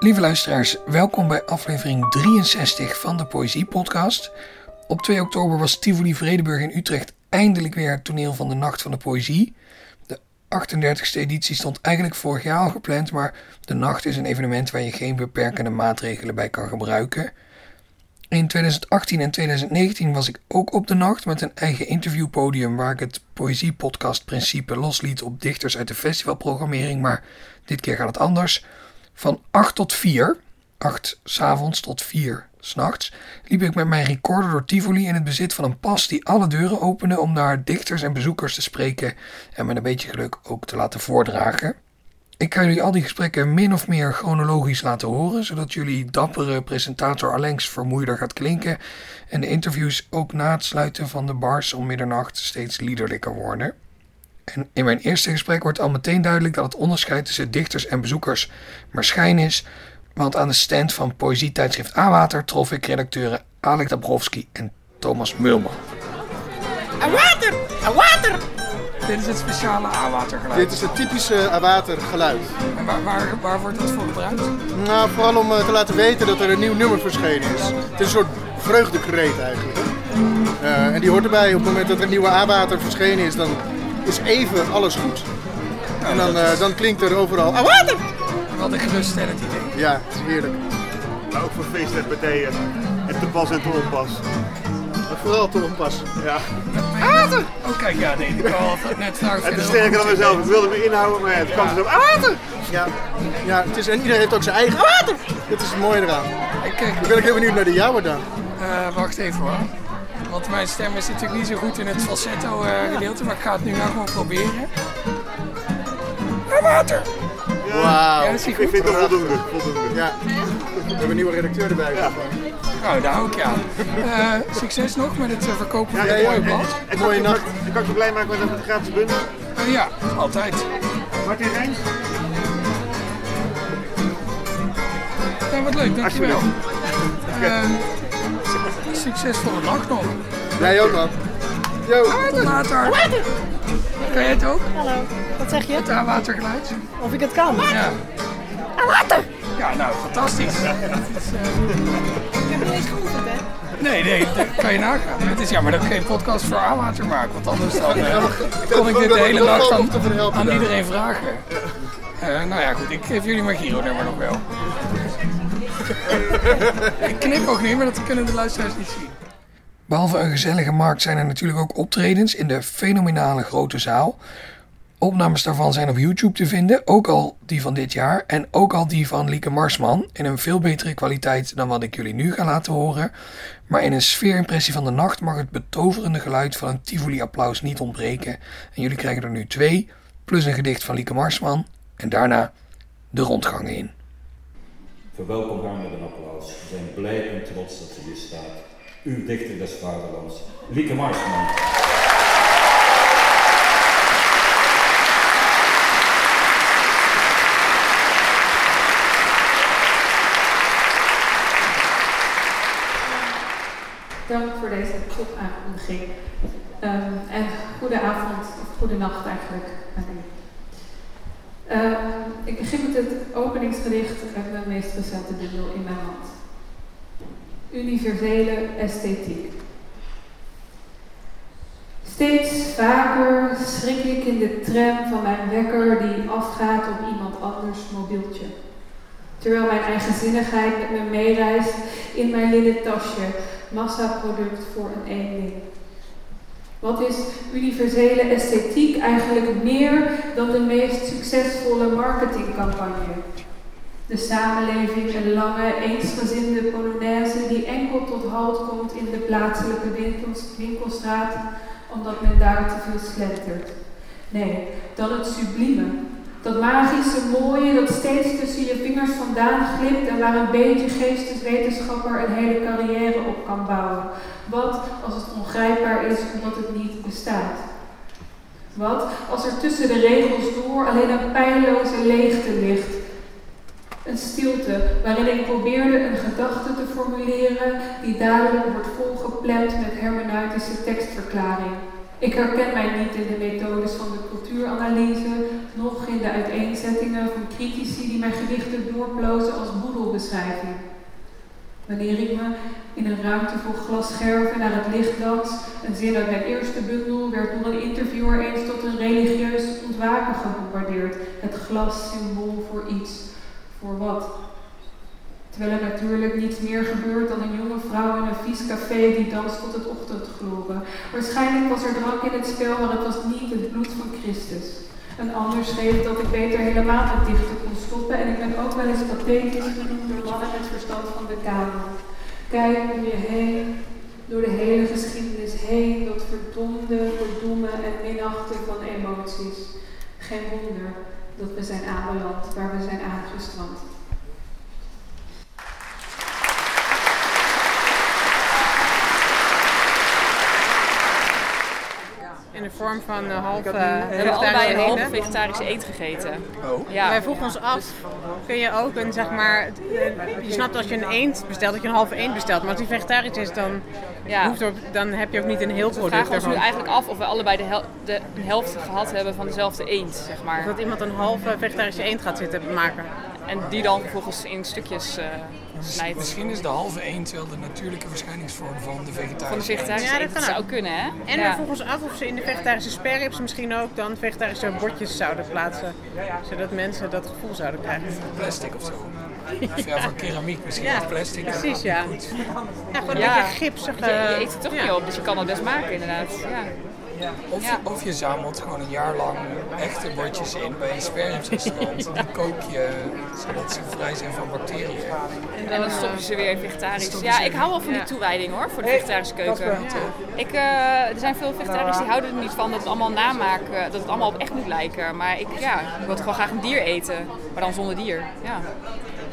Lieve luisteraars, welkom bij aflevering 63 van de Poëzie Podcast. Op 2 oktober was Tivoli Vredeburg in Utrecht eindelijk weer het toneel van de Nacht van de Poëzie. De 38e editie stond eigenlijk vorig jaar al gepland, maar de nacht is een evenement waar je geen beperkende maatregelen bij kan gebruiken. In 2018 en 2019 was ik ook op de nacht met een eigen interviewpodium waar ik het poëziepodcast-principe losliet op dichters uit de festivalprogrammering, maar dit keer gaat het anders. Van 8 tot 4, 8 s'avonds tot 4 s'nachts, liep ik met mijn recorder door Tivoli in het bezit van een pas die alle deuren opende om naar dichters en bezoekers te spreken en met een beetje geluk ook te laten voordragen. Ik ga jullie al die gesprekken min of meer chronologisch laten horen, zodat jullie dappere presentator allengs vermoeider gaat klinken en de interviews ook na het sluiten van de bars om middernacht steeds liederlijker worden. En in mijn eerste gesprek wordt al meteen duidelijk dat het onderscheid tussen dichters en bezoekers maar schijn is, want aan de stand van poëzietijdschrift A-Water trof ik redacteuren Alek Dabrowski en Thomas Mulman. A-Water! A-Water! Dit is het speciale A-Watergeluid. Dit is het typische A-Water geluid. En waar, waar, waar wordt dat voor gebruikt? Nou, vooral om uh, te laten weten dat er een nieuw nummer verschenen is. Het is een soort vreugdekreet eigenlijk. Uh, en die hoort erbij. Op het moment dat er een nieuwe A-Water verschenen is, dan is even alles goed. En dan, uh, dan klinkt er overal A-Water! Wat een geruststellend idee. Ja, het is heerlijk. Maar ook voor feestpartijen en te pas en te onpas. Maar vooral te onpas. Ja. Water! Oh kijk, ja, nee, ik had het net vragen. Het is sterker dan mezelf. Ik wilde me inhouden, maar het kwam zo. Water! Ja, ja het is, en iedereen heeft ook zijn eigen water. Dat is het mooie eraan. Ik, kijk, Dan ben ik heel benieuwd naar de jouwe dan. uh, wacht even hoor. Want mijn stem is natuurlijk niet zo goed in het falsetto uh, gedeelte, maar ik ga het nu nou gewoon proberen. Water! Wauw. Ja, Ik vind het voldoende. voldoende. Ja. We hebben een nieuwe redacteur erbij. Ja. Nou, daar hou ik je aan. Uh, succes nog met het uh, verkopen van Ja, het ja, mooie ja. blad. En Mooie kan, nacht. Ik kan je blij maken met een gratis bundel. Uh, ja, altijd. Martin Rijns? Ja, wat leuk, dankjewel. Succesvolle dag nog. Jij ook man. Yo. Tot later. Kan jij het ook? Hallo, wat zeg je? Het aanwatergeluid? Of ik het kan? Ja. Water! Ja, nou, fantastisch. Het is, uh, Ik heb niet eens geoefend, hè? Nee, nee, dat kan je nagaan. Het is jammer dat ik geen podcast voor aanwater maak, want anders dan, uh, kon ik dit de hele nacht aan, aan iedereen vragen. Uh, nou ja, goed, ik geef jullie mijn Giro-nummer nog wel. Ik knip ook niet, maar dat kunnen de luisteraars niet zien. Behalve een gezellige markt zijn er natuurlijk ook optredens in de fenomenale grote zaal. Opnames daarvan zijn op YouTube te vinden, ook al die van dit jaar en ook al die van Lieke Marsman in een veel betere kwaliteit dan wat ik jullie nu ga laten horen. Maar in een sfeerimpressie van de nacht mag het betoverende geluid van een Tivoli-applaus niet ontbreken. En jullie krijgen er nu twee, plus een gedicht van Lieke Marsman en daarna de rondgangen in. Verwelkom haar met een applaus. We zijn blij en trots dat ze hier staat. Uw dichter des vaderlands, Lieke Marsman. Dank voor deze topaankondiging. Um, en goede avond, of goede nacht eigenlijk aan u. Um, ik begin met het openingsgedicht uit mijn meest recente bundel in mijn hand. Universele esthetiek. Steeds vaker schrik ik in de tram van mijn wekker die afgaat op iemand anders mobieltje. Terwijl mijn eigenzinnigheid met me meereist in mijn linnen tasje, massaproduct voor een eenling. Wat is universele esthetiek eigenlijk meer dan de meest succesvolle marketingcampagne? De samenleving een lange, eensgezinde polonaise die enkel tot halt komt in de plaatselijke winkels, winkelstraat omdat men daar te veel slentert. Nee, dan het sublieme. Dat magische mooie dat steeds tussen je vingers vandaan glipt en waar een beetje geesteswetenschapper een hele carrière op kan bouwen. Wat als het ongrijpbaar is omdat het niet bestaat? Wat als er tussen de regels door alleen een pijnloze leegte ligt? Een stilte waarin ik probeerde een gedachte te formuleren die dadelijk wordt volgepland met hermeneutische tekstverklaring. Ik herken mij niet in de methodes van de cultuuranalyse, noch in de uiteenzettingen van critici die mijn gedichten doorplozen als boedelbeschrijving. Wanneer ik me in een ruimte vol glasscherven naar het licht dans, een zin uit mijn eerste bundel werd door een interviewer eens tot een religieus ontwaken gebombardeerd. Het glas symbool voor iets. Voor wat? Terwijl er natuurlijk niets meer gebeurt dan een jonge vrouw in een vies café die danst tot het ochtendgloren. Waarschijnlijk was er drank in het spel, maar het was niet het bloed van Christus. Een ander schreef dat ik beter helemaal het dichten kon stoppen en ik ben ook wel eens pathetisch genoemd door mannen met verstand van de kamer. Kijk om je heen, door de hele geschiedenis heen, dat verdomde, verdoemen en minachten van emoties. Geen wonder dat we zijn aanbeland waar we zijn aangestrand. In de vorm van uh, half uh, We hebben allebei een halve vegetarische eet gegeten. Oh. Ja. Wij vroegen ons af, kun je ook een, zeg maar, eh, je snapt als je een eend bestelt, dat je een halve eend bestelt. Maar als die vegetarisch is, dan, Ja. hoeft er, dan heb je ook niet een heel We product vragen ons nu ervan. eigenlijk af of we allebei de, hel de een helft gehad hebben van dezelfde eend, zeg Of maar. dat iemand een halve vegetarische eend gaat zitten maken. En die dan vervolgens in stukjes eh, snijdt. Misschien is de halve eend wel de natuurlijke verschijningsvorm van de Van de vegetarische vegetarische Ja, dat Dat zou kunnen, hè? En ja. we vroegen ons af of ze in de vegetarische sperrips misschien ook dan vegetarische bordjes zouden plaatsen. Zodat mensen dat gevoel zouden krijgen. plastic of zo. Of ja, van keramiek misschien, Ja, of plastic. precies, ja. Goed. Ja, gewoon een Ja. beetje gipsige... Je, je eet het toch ja. niet op, dus je kan het best maken inderdaad. Ja. Of, Ja. of je zamelt gewoon een jaar lang echte bordjes in bij een sperringsrestaurant. Die kook je zodat ze vrij zijn van bacteriën. En dan stop je ze weer in vegetarisch. Ja, ik hou wel van die Ja. toewijding hoor, voor de vegetarische keuken. Ja. Ik, eh, er zijn veel vegetariërs die houden er niet van dat het allemaal namaken, dat het allemaal op echt moet lijken. Maar ik, ja, ik wil gewoon graag een dier eten, maar dan zonder dier. Ja.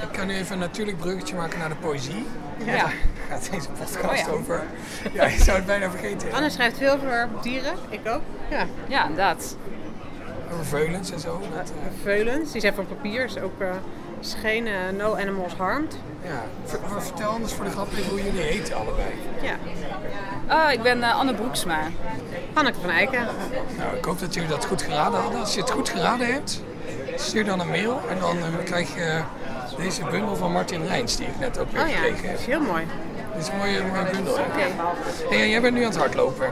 Ik kan nu even een natuurlijk bruggetje maken naar de poëzie. Ja. Daar gaat deze podcast Oh ja. over. Ja, je zou het bijna vergeten. Anne schrijft veel over dieren, ik ook. Ja. ja, inderdaad. Over veulens en zo. Dat, eh, Veulens, die zijn van papier, is ook eh, is geen eh, no animals harmed. ja. Ver- maar vertel anders voor de grap even hoe jullie heten allebei. Ja. Oh, ik ben eh, Anne Broeksma. Hanneke van Eiken. Nou, ik hoop dat jullie dat goed geraden hadden. Als je het goed geraden hebt, stuur dan een mail. En dan eh, krijg je deze bundel van Martin Rijns, die ik net ook weer Oh ja, gekregen dat heb. is heel mooi. Dit is een mooie, mooie bundel. hè? Hey, jij bent nu aan het hardlopen.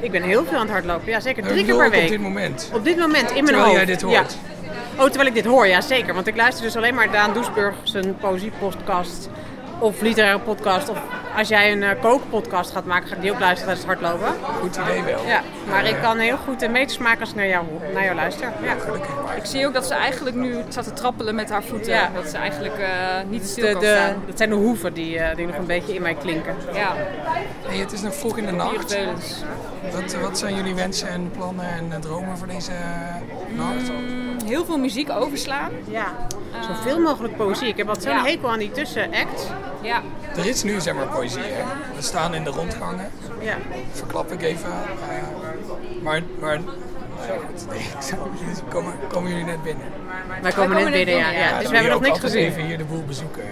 Ik ben heel veel aan het hardlopen, ja zeker. Drie keer per week. op dit moment. Op dit moment in mijn Terwijl hoofd. jij dit hoort. Ja. Oh, terwijl ik dit hoor, ja zeker. Want ik luister dus alleen maar Daan Doesburg zijn poëziepodcast of literaire podcast. Of als jij een eh, kookpodcast gaat maken, ga ik die ook luisteren tijdens het hardlopen. Goed idee wel. Ja, maar ik kan heel goed de meters maken als ik naar jou, naar jou luister. Ja. Ik zie ook dat ze eigenlijk nu staat te trappelen met haar voeten. Ja. Dat ze eigenlijk eh, niet stil De, kan de, staan. dat zijn de hoeven die, eh, die nog een beetje in mij klinken. Ja, Hey, het is nog vroeg in de nacht. Wat, wat zijn jullie wensen en plannen en dromen voor deze eh, nacht? Heel veel muziek overslaan. Ja, zoveel mogelijk poëzie. Ik heb wat zo'n Ja. hekel aan die tussenact. Ja, Er is nu zeg maar poëzie, hè? We staan in de rondgangen. Ja. Verklap ik even. eh, maar, maar ja, goed. Nee, ik zou, komen, komen jullie net binnen? Wij komen net binnen, ja. ja. Dus we hebben nog ook niks gezien. even hier de boel bezoeken.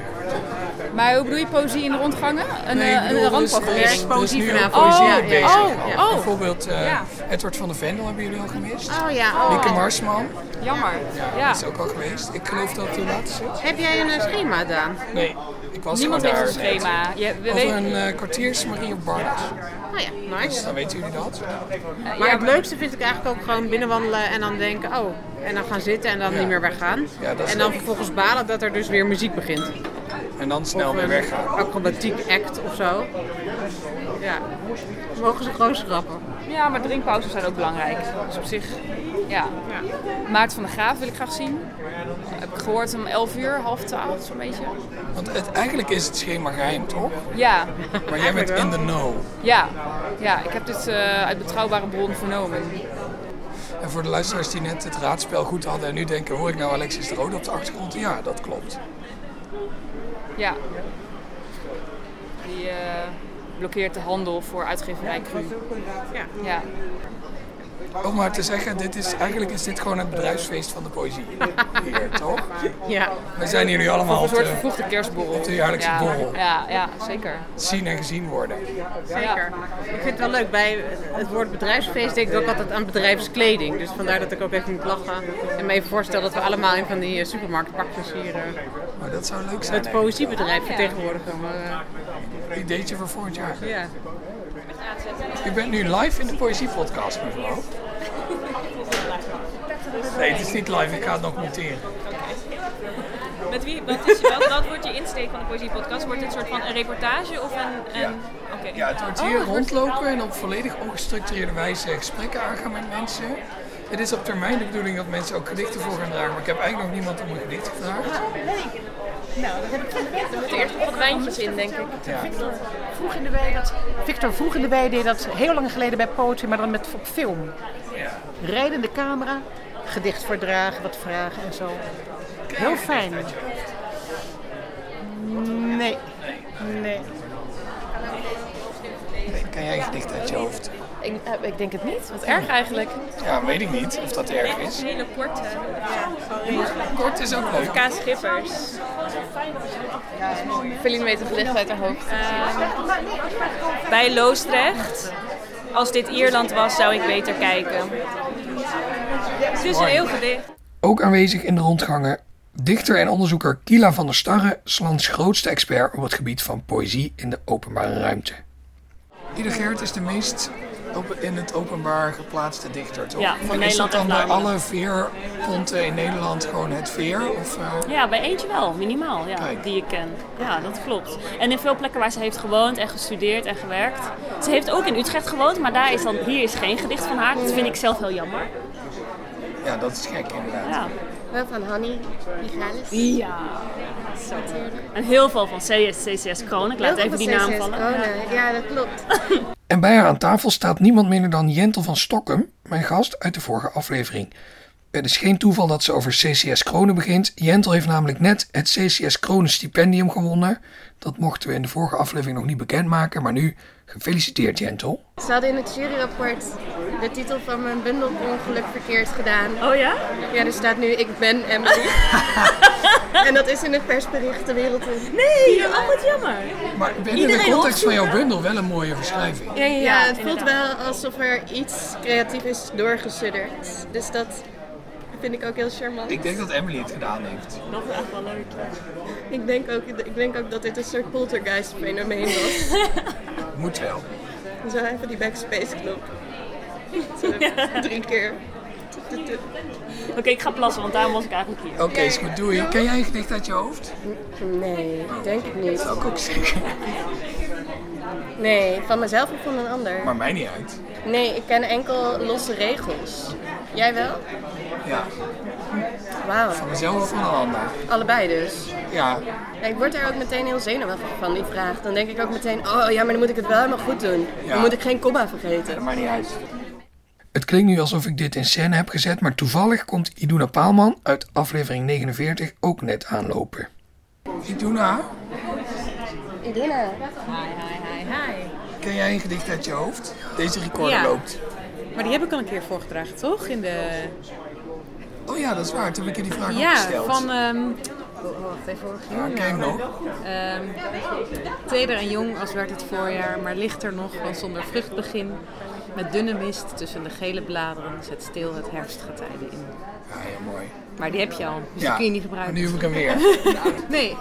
Maar hoe bedoel je poëzie in de rondgangen? Een, Nee, eh, een dus- randpaviljoen? dus- Ja, ik poëzie dus nu vanavond. poëzie Oh, ook bezig. oh, Ja. oh. Bijvoorbeeld eh, Ja. Edward van de Vendel hebben jullie al gemist. Oh ja, oh. Marsman, Jammer. ja, Ja. die is ook al geweest. Ik geloof dat later zit. Heb jij een eh, schema gedaan? Nee, ik was Niemand heeft een schema. Je, we Over weten, een eh, kwartier is Marie op Barnes. Oh ja, Dus nice. dan weten jullie dat. Maar het leukste vind ik eigenlijk ook gewoon binnenwandelen en dan denken, oh, en dan gaan zitten en dan Ja. niet meer weggaan. Ja, dat is en dan leuk. vervolgens balen dat er dus weer muziek begint. En dan snel Of weer een weggaan. acrobatiek act of zo. Ja, mogen ze gewoon schrappen. ja, maar drinkpauzes zijn ook belangrijk. Dus op zich, ja. Maarten van der Graaf wil ik graag zien. Heb ik gehoord om 11 uur, half 12, zo'n beetje. Want het, eigenlijk is het schema geheim, toch? Ja, Maar jij bent in de know. ja. Ja, ik heb dit eh, uit betrouwbare bron vernomen. En voor de luisteraars die net het raadspel goed hadden en nu denken, hoor ik nou Alexis de Rode op de achtergrond? Ja, dat klopt. Ja. Die eh, blokkeert de handel voor uitgeverij Cru. Ja. Ja. Om maar te zeggen, dit is, eigenlijk is dit gewoon het bedrijfsfeest van de poëzie. Hier, toch? Ja. We zijn hier nu allemaal Een op soort de, vervroegde kerstborrel. op de jaarlijkse ja, borrel. Ja, ja, zeker. Zien en gezien worden. Zeker. Ik vind het wel leuk. Bij het woord bedrijfsfeest denk ik ook altijd aan bedrijfskleding. Dus vandaar dat ik ook even moet lachen. En me even voorstel dat we allemaal in van die eh, supermarktpakjes hier eh, Maar dat zou leuk zijn. het poëziebedrijf vertegenwoordigen. Maar, eh, Ideetje voor volgend jaar. ja. U bent nu live in de poëziepodcast, mevrouw. Nee, het is niet live. Ik ga het nog monteren. Met wie, wat, is, wat, wat wordt je insteek van de Poëziepodcast? Wordt het een soort van een reportage of een... een... Oké. Ja, het wordt hier wordt- rondlopen en op volledig ongestructureerde wijze gesprekken aangaan met mensen. Het is op termijn de bedoeling dat mensen ook gedichten voor gaan dragen, maar ik heb eigenlijk nog niemand om een gedicht gevraagd. Er moeten eerst nog wat wijntjes in, denk ik. Victor vroeg in de wei dat, Victor vroeg in de wei deed dat heel lang geleden bij Poetry, maar dan met op film. Rijdende camera, gedicht voordragen, wat vragen en zo. Heel fijn. Nee. Nee. Kan jij een gedicht uit je hoofd? Ik, eh, ik denk het niet. Wat erg eigenlijk. Ja, weet ik niet of dat erg is. Een hele korte. Kort is ook leuk. Kaas Schippers. Feline weet een gedicht uit haar hoofd. Bij Loosdrecht. Als dit Ierland was, zou ik beter kijken. Het is een heel gedicht. Ook aanwezig in de rondgangen dichter en onderzoeker Kila van der Starre, Slans grootste expert op het gebied van poëzie in de openbare ruimte. Ieder Geert is de meest op, in het openbaar geplaatste dichter, toch? Ja, Is voor dat Nederland dan en bij alle veerponten in Nederland gewoon het veer? Of, eh, Ja, bij eentje wel, minimaal, ja, Kijk. die ik ken. Ja, dat klopt. En in veel plekken waar ze heeft gewoond en gestudeerd en gewerkt. Ze heeft ook in Utrecht gewoond, maar daar is dan, hier is geen gedicht van haar. Dat vind ik zelf heel jammer. Ja, dat is gek inderdaad. Ja. Wel van Hanny Michalis. Ja, zo. En heel veel van CS, CCS Kroon. Ik laat Heel even die naam CCS vallen. Kronen. Ja. Ja, dat klopt. En bij haar aan tafel staat niemand minder dan Jentel van Stokkem, mijn gast uit de vorige aflevering. Het is geen toeval dat ze over CCS Kronen begint. Jentel heeft namelijk net het CCS Kronen stipendium gewonnen. Dat mochten we in de vorige aflevering nog niet bekendmaken, maar nu gefeliciteerd Jentel. Ze hadden in het juryrapport de titel van mijn bundel ongeluk verkeerd gedaan. Oh ja? Ja, er staat nu ik ben Emily. en dat is in het persbericht de wereld in. Nee, oh wat jammer. Maar binnen Iedereen de context van jouw bundel wel een mooie beschrijving. Ja, ja, het voelt wel alsof er iets creatief is doorgesudderd. Dus dat vind ik ook heel charmant. Ik denk dat Emily het gedaan heeft. Dat is echt wel leuk. Ik denk ook, ik denk ook dat dit een soort poltergeist fenomeen was. Moet wel. Zo even die backspace knop. Drie keer. Oké, ik ga plassen, want daarom was ik eigenlijk hier. Oké, is goed. Doei. Ken jij een gedicht uit je hoofd? Nee, denk ik niet. Dat zou ik ook zeggen. Nee, van mezelf of van een ander? Maar mij niet uit. Nee, ik ken enkel losse regels. Jij wel? Ja, Wauw. van mezelf of van een ander. Allebei dus. Ja, Ja, ik word er ook meteen heel zenuwachtig van, die vraag. Dan denk ik ook meteen, oh ja, maar dan moet ik het wel helemaal goed doen. Ja. Dan moet ik geen komma vergeten. dat maakt niet uit. Het klinkt nu alsof ik dit in scène heb gezet, maar toevallig komt Iduna Paalman uit aflevering 49 ook net aanlopen. Iduna, Idina. Hi, hi, hi, hi. ken jij een gedicht uit je hoofd? Deze recorder Ja. loopt. Maar die heb ik al een keer voorgedragen, toch? In de... Oh ja, dat is waar. Toen heb ik je die vraag Ja, gesteld. van... ehm, oh, wacht even hoor. Ja, ken nog. Ehm, teder en jong als werd het voorjaar, maar lichter nog dan zonder vruchtbegin. Met dunne mist tussen de gele bladeren zet stil het herfstgetijde in. Ja, heel mooi. Maar die heb je al, dus Ja, die kun je niet maar gebruiken. nu heb ik hem weer. nee,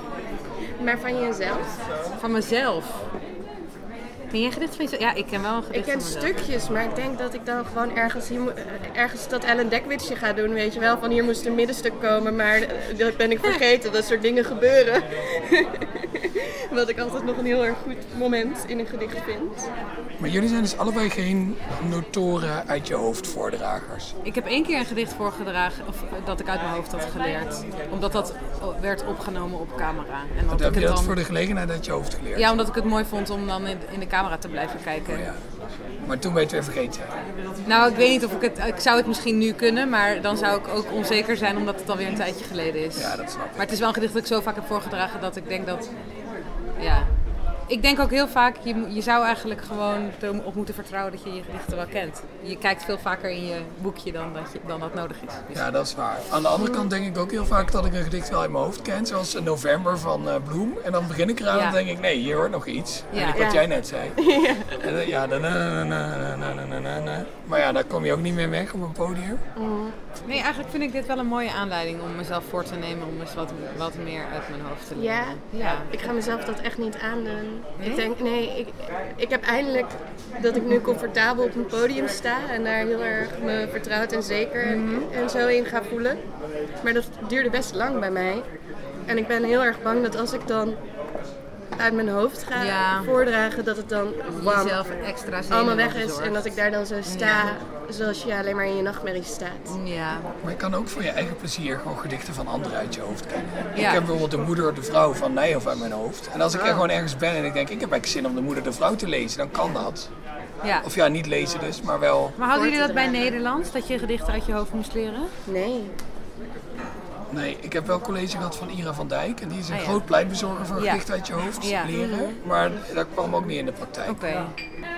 Maar van jezelf? van mezelf. Ken een gedicht van jezelf? Ja, ik ken wel een Ik gedicht ken van mezelf. stukjes, maar ik denk dat ik dan gewoon ergens, hier, ergens dat Ellen Dekwitsje ga doen, weet je wel. Van hier moest een middenstuk komen, maar dat ben ik vergeten. Dat soort dingen gebeuren. Wat ik altijd nog een heel erg goed moment in een gedicht vind. Maar jullie zijn dus allebei geen notoren uit je hoofd voordragers. Ik heb één keer een gedicht voorgedragen, of dat ik uit mijn hoofd had geleerd. Omdat dat werd opgenomen op camera. En dat heb ik je het dat dan... voor de gelegenheid uit je hoofd geleerd? Ja, omdat ik het mooi vond om dan in, in de camera te blijven kijken. Maar toen ben je het weer vergeten. Nou, ik weet niet of ik het... Ik zou het misschien nu kunnen, maar dan zou ik ook onzeker zijn omdat het alweer een tijdje geleden is. Ja, dat snap ik. Maar het is wel een gedicht dat ik zo vaak heb voorgedragen dat ik denk dat... Ja, ik denk ook heel vaak, je, je zou eigenlijk gewoon op moeten vertrouwen dat je je gedichten wel kent. Je kijkt veel vaker in je boekje dan dat, je, dan dat nodig is. Ja, dat is waar. Aan de andere kant denk ik ook heel vaak dat ik een gedicht wel in mijn hoofd ken, zoals November van eh, Bloem. En dan begin ik eraan en denk ik, nee, hier hoort nog iets. Ja. ik wat jij net zei. dan, eh, ja, dan, eh, Maar ja, daar kom je ook niet meer weg op een podium. Mm. Nee, eigenlijk vind ik dit wel een mooie aanleiding om mezelf voor te nemen om eens wat, wat meer uit mijn hoofd te leren. Ja, ja. ik ga mezelf dat echt niet aandoen. Ik denk, nee, ik, ik heb eindelijk dat ik nu comfortabel op een podium sta en daar heel erg me vertrouwd en zeker Mhm. en zo in ga voelen. Maar dat duurde best lang bij mij. En ik ben heel erg bang dat als ik dan uit mijn hoofd ga Ja. voordragen, dat het dan Jezelf extra allemaal weg is. En dat ik daar dan zo sta, Ja. zoals je alleen maar in je nachtmerrie staat. Ja. Maar je kan ook voor je eigen plezier gewoon gedichten van anderen uit je hoofd kennen. Ja. Ik heb bijvoorbeeld de moeder, de vrouw van Nijhoff uit mijn hoofd. En als ik er Oh. gewoon ergens ben en ik denk, ik heb eigenlijk zin om de moeder, de vrouw te lezen, dan kan dat. Ja. Of ja, niet lezen dus, maar wel... Maar hadden jullie dat bij Nederlands, dat je gedichten uit je hoofd moest leren? Nee. Nee, ik heb wel college gehad van Ira van Dijk. En die is een Ah, ja. groot pleitbezorger voor Ja. gedichten uit je hoofd Ja. leren. Maar dat kwam ook niet in de praktijk. Oké.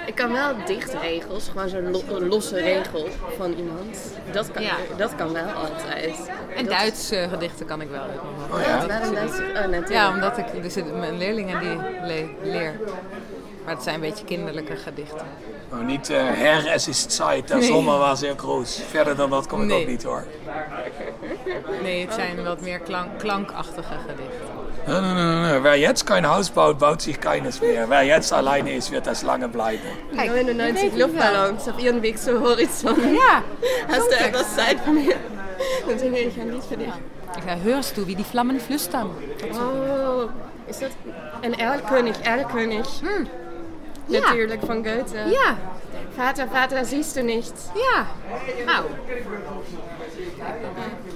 Ik kan wel dichtregels, gewoon zo'n lo- losse regel van iemand. Dat kan, Ja. dat kan wel altijd. En Dat- Duitse gedichten kan ik wel hoofd. Oh ja? Waarom Duits? Oh, natuurlijk. Ja, omdat ik dus mijn leerlingen die le- leer. Maar het zijn een beetje kinderlijke gedichten. Nou, niet eh her, es ist Zeit, der Nee. Sommer war sehr groß. Verder dan dat kom ik Nee. ook niet hoor. Nee, het zijn wat meer klank, klankachtige gedichten. Nee, nee, nee, nee. Wer jetzt kein Haus baut, baut sich keines mehr. Wer jetzt alleine ist, wird das lange bleiben. 99 Luftballons auf ihrem Weg zum Horizont. Ja. Hast du etwas Zeit für mich? Dann singe ich ein Lied für dich. Ich sag, hörst du, wie die Flammen flüstern? Oh, is dat een Erlkönig, Erlkönig? Ja. Natuurlijk, van Goethe. Ja. Vater, Vater, siehst du nicht? Ja. Nou.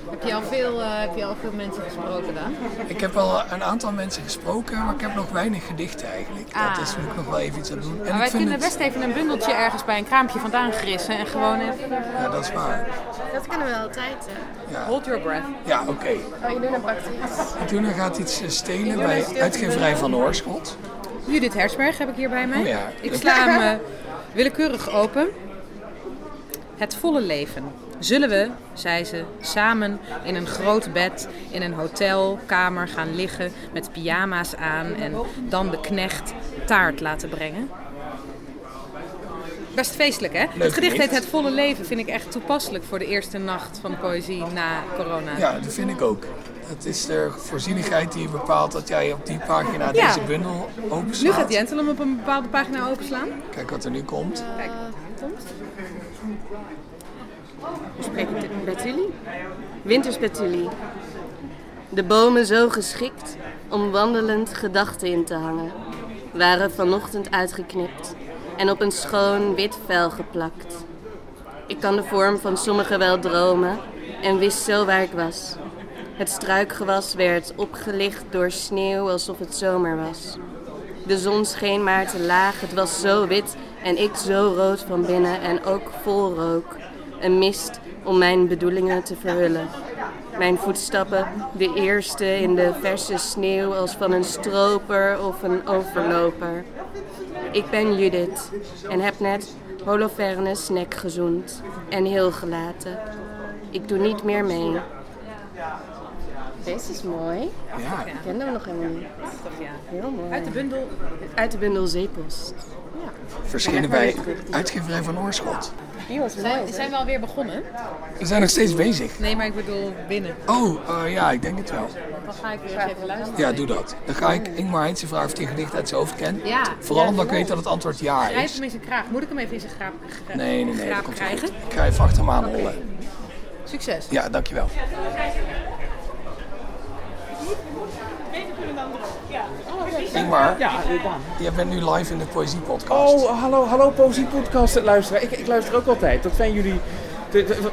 Heb je al veel, eh, heb je al veel mensen gesproken dan? Ik heb wel een aantal mensen gesproken, maar ik heb nog weinig gedichten eigenlijk. Ah. Dat is moet ik nog wel even iets aan doen. En Maar ik wij vind kunnen het- best even een bundeltje ergens bij een kraampje vandaan grissen en gewoon even... Ja, dat is waar. Dat kunnen we altijd. hè. Ja. Hold your breath. Ja, oké. Oh, je doet een pakt iets. Toen gaat iets eh, stelen bij uitgeverij van Oorschot. Judith Hersberg heb ik hier bij mij. Oh ja. Ik sla hem eh, willekeurig open. Het volle leven. Zullen we, zei ze, samen in een groot bed in een hotelkamer gaan liggen met pyjama's aan en dan de knecht taart laten brengen? Best feestelijk, hè? het gedicht heet. Het volle leven. Vind ik echt toepasselijk voor de eerste nacht van poëzie na corona. Ja, dat vind ik ook. Het is de voorzienigheid die bepaalt dat jij op die pagina Ja. deze bundel openslaat. Nu gaat Jentel hem op een bepaalde pagina openslaan. Kijk wat er nu komt. Kijk, komt. Spreek ik dit? Betuli? Wintersbetuli. De bomen zo geschikt om wandelend gedachten in te hangen, waren vanochtend uitgeknipt en op een schoon wit vel geplakt. Ik kan de vorm van sommige wel dromen en wist zo waar ik was. Het struikgewas werd opgelicht door sneeuw alsof het zomer was. De zon scheen maar te laag, het was zo wit en ik zo rood van binnen en ook vol rook. Een mist om mijn bedoelingen te verhullen. Mijn voetstappen, de eerste in de verse sneeuw als van een stroper of een overloper. Ik ben Judith en heb net Holofernes nek gezoend en heel gelaten. Ik doe niet meer mee. Deze is mooi. Ja. Ik kende hem nog helemaal niet. Heel mooi. Uit de bundel? Uit de bundel Zeepost. Verschenen bij uitgeverij van Oorschot. Die was mooi. Zijn, zijn we alweer begonnen? We zijn nog steeds bezig. Nee, maar ik bedoel binnen. Oh, eh, ja, ik denk het wel. Dan ga ik weer eens even luisteren. Ja, doe dat. Dan ga ik Ingmar Heitse vragen of hij een gedicht uit zijn hoofd kent. Ja. Vooral Ja. omdat ik weet dat het antwoord ja Schrijf is. hem in zijn kraag. Moet ik hem even in zijn graap, gra- Nee, nee, nee, dat komt krijgen? Ik ga even achter hem aanrollen. Succes. Ja, dankjewel. Ingmar, Ja, Daan. je bent nu live in de Poëziepodcast. Oh, hallo, hallo Poëzie Podcast luisteraar. Ik, ik luister ook altijd. Dat zijn jullie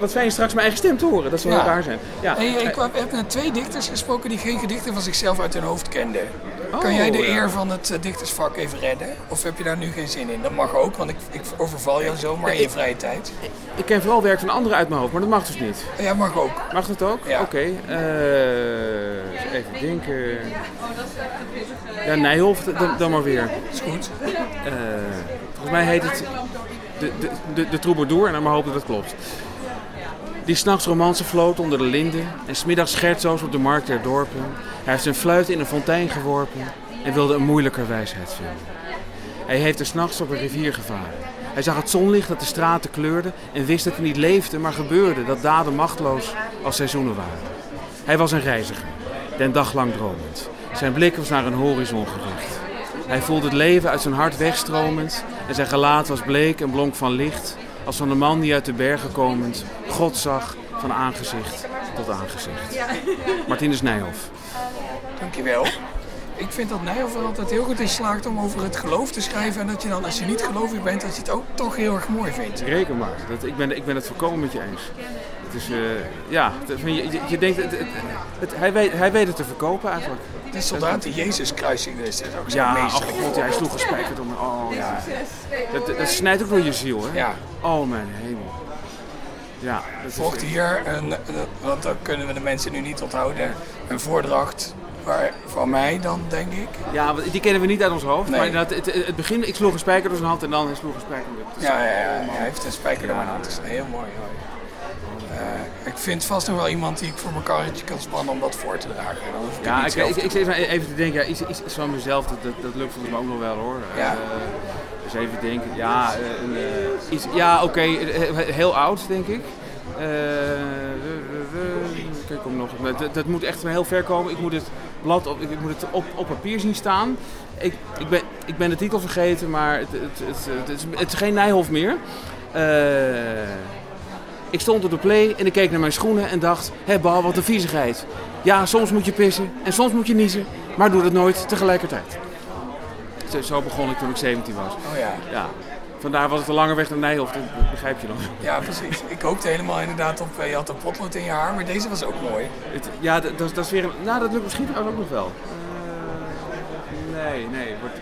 wat fijn straks mijn eigen stem te horen. Dat zou Ja. wel raar zijn. Ja. Ik heb net twee dichters gesproken die geen gedichten van zichzelf uit hun hoofd kenden. Oh, kan jij de ja. eer van het eh, dichtersvak even redden? Of heb je daar nu geen zin in? Dat mag ook, want ik, ik overval jou zomaar in je vrije tijd. Ik ken vooral werk van anderen uit mijn hoofd, maar dat mag dus niet. Ja, mag ook. Mag dat ook? Ja. Oké. eh, even denken. Ja, Nijhoff, dan, dan maar weer. Is goed. Eh, volgens mij heet het de, de, de, de Troubadour en dan maar hopen dat het klopt. Die s'nachts romance floot onder de linden en smiddags schertzoos op de markt der dorpen. Hij heeft zijn fluit in een fontein geworpen en wilde een moeilijker wijsheid vinden. Hij heeft er s'nachts op een rivier gevaren. Hij zag het zonlicht dat de straten kleurde en wist dat het niet leefde, maar gebeurde, dat daden machtloos als seizoenen waren. Hij was een reiziger, den dag lang dromend. Zijn blik was naar een horizon gericht. Hij voelde het leven uit zijn hart wegstromend en zijn gelaat was bleek en blonk van licht, als van de man die uit de bergen komend God zag van aangezicht tot aangezicht. Martinus Nijhoff. Dankjewel. Ik vind dat Nijhoff er altijd heel goed in slaagt om over het geloof te schrijven. En dat je dan, als je niet gelovig bent, dat je het ook toch heel erg mooi vindt. Reken maar. Dat, ik, ben, ik ben het volkomen met je eens. Is, eh, ja, je, je, je denkt, het, het, het- hij, weet, hij weet het te verkopen eigenlijk. Die Jezus kruisigde is dat ook zo'n Ja, oh god, ja, hij sloeg een spijker door mijn... Oh, ja. Dat, dat snijdt ook door je ziel, hè? Ja. Oh, mijn hemel. Ja. volgt hier, een, want dat kunnen we de mensen nu niet onthouden, een voordracht waar, van mij dan, denk ik. Ja, die kennen we niet uit ons hoofd. Nee. Maar het, het, het begin, ik sloeg een spijker door zijn hand en dan hij sloeg een spijker door Ja, ja, ja, hij heeft een spijker door mijn hand. Dat is heel mooi. hoor. Eh, ik vind vast nog wel iemand die ik voor mijn karretje kan spannen om dat voor te dragen. Ik het Ja, ik, ik, ik zit even, even te denken, ja, iets, iets, van mezelf, dat, dat, dat lukt volgens mij ook nog wel hoor. Ja. Eh, dus even denken, ja, eh, iets, ja oké, heel oud denk ik. Kijk, kom nog. Dat, dat moet echt heel ver komen. Ik moet het blad op, ik moet het op, op papier zien staan. Ik, ik, ben, ik ben de titel vergeten, maar het, het, het, het, is, het is geen Nijhoff meer. Eh, ik stond op de play en ik keek naar mijn schoenen en dacht... Hé Bal, wat een viezigheid. Ja, soms moet je pissen en soms moet je niezen. Maar doe dat nooit tegelijkertijd. Zo, begon ik toen ik 17 was. Oh ja. Ja. Vandaar was het een lange weg naar Nijhoff, dat begrijp je dan. Ja, precies. Ik hoopte helemaal inderdaad op, eh, je had een potlood in je haar, maar deze was ook mooi. Het- ja, dat, dat, is- dat is weer een... Nou, dat lukt misschien ook nog wel. Eh, nee, nee, wordt,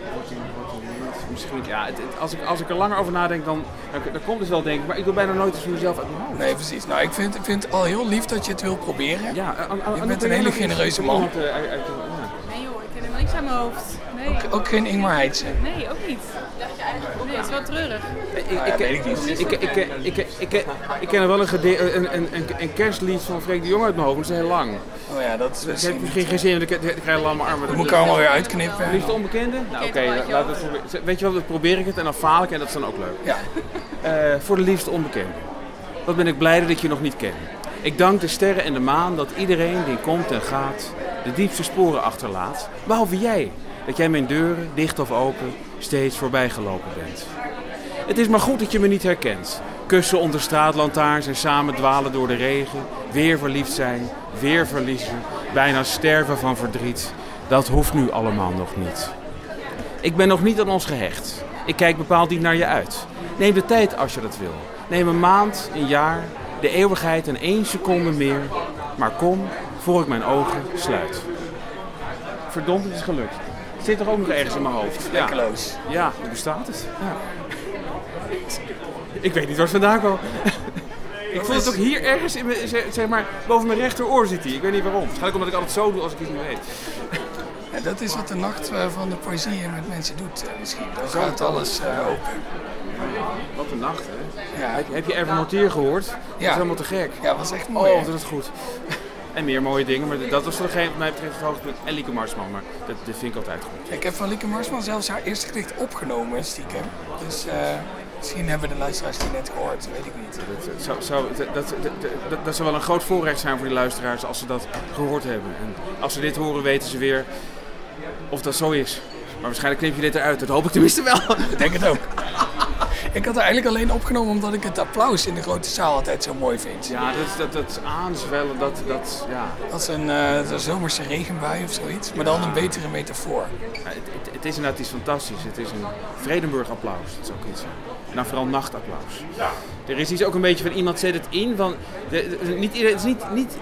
misschien... Ja, het, het- als, ik, als ik er langer over nadenk, dan, dan, dan komt het wel denk ik. Maar ik doe bijna nooit iets van mezelf uit mijn hoofd. Nee, precies. Nou, ik vind, vind het al heel lief dat je het wil proberen. Ja, aan- aan- je bent een hele genereuze man. uit- ja. Nee joh, ik ken helemaal niks aan mijn hoofd. Nee. Ook, ook geen Ingmar Heitse. Nee, ook niet. Nee, het is wel treurig. Ik, ik, ik niet. ik, ken er wel een, gede- een, een, een, een kerstlied van Freek de Jong uit mijn hoofd, maar dat is heel lang. Oh ja, dat is Ik heb misschien... geen zin, want ik, krijg lamme armen. Dat moet ik allemaal weer uitknippen. Liefst onbekende? Nou oké, laat- laten we het proberen. Weet je wat, dan probeer ik het en dan faal ik en dat is dan ook leuk. Ja. Eh, voor de liefste onbekende. Wat ben ik blij dat ik je nog niet ken. Ik dank de sterren en de maan dat iedereen die komt en gaat de diepste sporen achterlaat. Behalve jij, dat jij mijn deuren, dicht of open, steeds voorbij gelopen bent. Het is maar goed dat je me niet herkent. Kussen onder straatlantaarns en samen dwalen door de regen. Weer verliefd zijn, weer verliezen. Bijna sterven van verdriet. Dat hoeft nu allemaal nog niet. Ik ben nog niet aan ons gehecht. Ik kijk bepaald niet naar je uit. Neem de tijd als je dat wil. Neem een maand, een jaar, de eeuwigheid en één seconde meer. Maar kom voor ik mijn ogen sluit. Verdomd, het is gelukt. Het zit toch ook nog ergens in mijn hoofd. Ja. Ja, hoe bestaat het? Ja. Ik weet niet waar het vandaan kwam. Ik voel het ook hier ergens, in mijn, zeg maar, boven mijn rechteroor zit hij. Ik weet niet waarom. Waarschijnlijk omdat ik altijd zo doe als ik iets niet weet. Ja, dat is wat de nacht eh, van de poëzie met mensen doet eh, misschien. Dan Zo gaat alles eh, open. Wat een nacht, hè? Ja. Heb, je Ever Mortier gehoord? Dat is helemaal te gek. Ja, was echt mooi, Oh, dat is goed. En meer mooie dingen, maar dat was voor degene wat mij betreft het hoogtepunt. En Lieke Marsman, maar dat, dat vind ik altijd goed. Ik heb van Lieke Marsman zelfs haar eerste gedicht opgenomen, stiekem. Dus eh, misschien hebben de luisteraars die net gehoord, weet ik niet. Dat, zou, zou, dat, dat, dat, dat, dat zou wel een groot voorrecht zijn voor die luisteraars als ze dat gehoord hebben. En als ze dit horen, weten ze weer of dat zo is. Maar waarschijnlijk knip je dit eruit, dat hoop ik tenminste wel. Ik denk het ook. Ik had er eigenlijk alleen opgenomen omdat ik het applaus in de grote zaal altijd zo mooi vind. Ja, dat, dat, dat aanzwellen, dat, dat, ja. Dat is een, uh, een zomerse regenbui of zoiets, maar dan een betere metafoor. Ja, het, het, het, is inderdaad iets fantastisch. Het is een Vredenburg applaus, dat zou ik iets zeggen. Nou, vooral nachtapplaus. Ja. Er is iets ook een beetje van iemand zet het in van... De, de, niet, het is niet, niet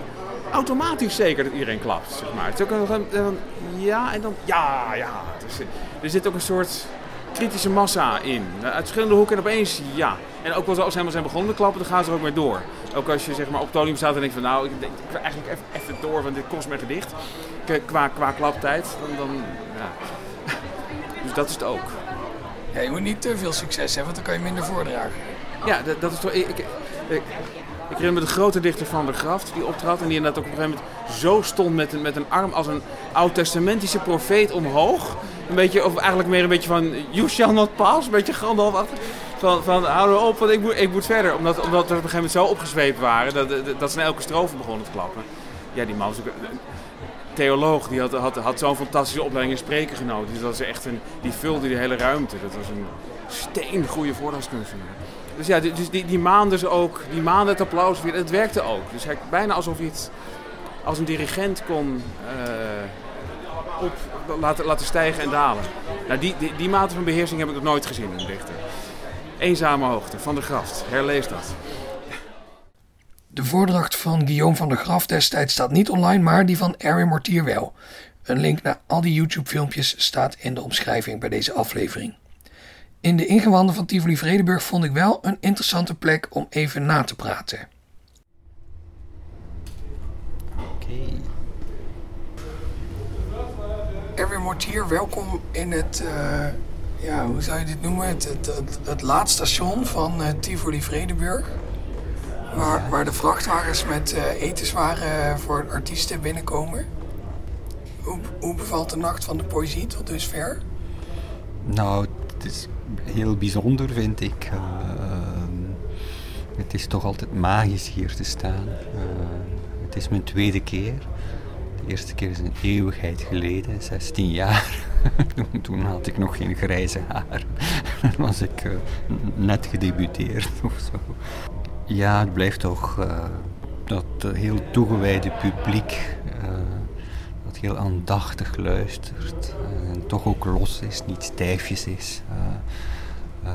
automatisch zeker dat iedereen klapt, zeg maar. Het is ook een, een ja en dan ja, ja. Dus, er zit ook een soort kritische massa in. Uit verschillende hoeken en opeens ja. En ook wel als ze zijn begonnen te klappen, dan gaan ze er ook mee door. Ook als je zeg maar, op het podium staat en denkt van nou, ik, denk, ik wil eigenlijk even, even door, want dit kost me gedicht. Qua, qua klaptijd, dan, dan ja. Dus dat is het ook. Ja, je moet niet te veel succes hebben, want dan kan je minder voordragen. Ja, dat, dat is toch... Ik, ik, ik, ik herinner me de grote dichter van de Graft die optrad en die inderdaad ook op een gegeven moment zo stond met een, met een arm als een oud-testamentische profeet omhoog. Een beetje, of eigenlijk meer een beetje van you shall not pass, een beetje Gandalf van, van hou op, want ik moet, ik moet verder. Omdat, omdat we op een gegeven moment zo opgezweept waren dat, dat ze naar elke strofe begonnen te klappen. Ja, die man was ook theoloog, die had, had, had zo'n fantastische opleiding in spreken genoten. Dus dat is echt een, die vulde die hele ruimte. Dat was een steen goede voordrachtskunstenaar. Dus ja, dus die, die maanden dus ook, die maanden het applaus weer, het werkte ook. Dus hij, bijna alsof hij het als een dirigent kon uh, op laten, laten stijgen en dalen. Nou, die, die, die mate van beheersing heb ik nog nooit gezien in een dichter. Eenzame hoogte, van de Graft. Herlees dat. De voordracht van Guillaume van der Graf destijds staat niet online, maar die van Erwin Mortier wel. Een link naar al die YouTube-filmpjes staat in de omschrijving bij deze aflevering. In de ingewanden van Tivoli Vredenburg vond ik wel een interessante plek om even na te praten. Oké. Erwin Mortier, welkom in het, uh, ja, hoe zou je dit noemen? Het, het, het, van uh, Tivoli Vredenburg. Waar, waar de vrachtwagens met uh, etenswaren voor artiesten binnenkomen. Hoe, hoe bevalt de nacht van de poëzie tot dusver? Nou, het is heel bijzonder, vind ik. Uh, het is toch altijd magisch hier te staan. Het is mijn tweede keer. Eerste keer is een eeuwigheid geleden, 16 jaar. Toen had ik nog geen grijze haar. Dan was ik uh, net gedebuteerd of zo. Ja, het blijft toch uh, dat heel toegewijde publiek dat heel aandachtig luistert en toch ook los is, niet stijfjes is. Uh,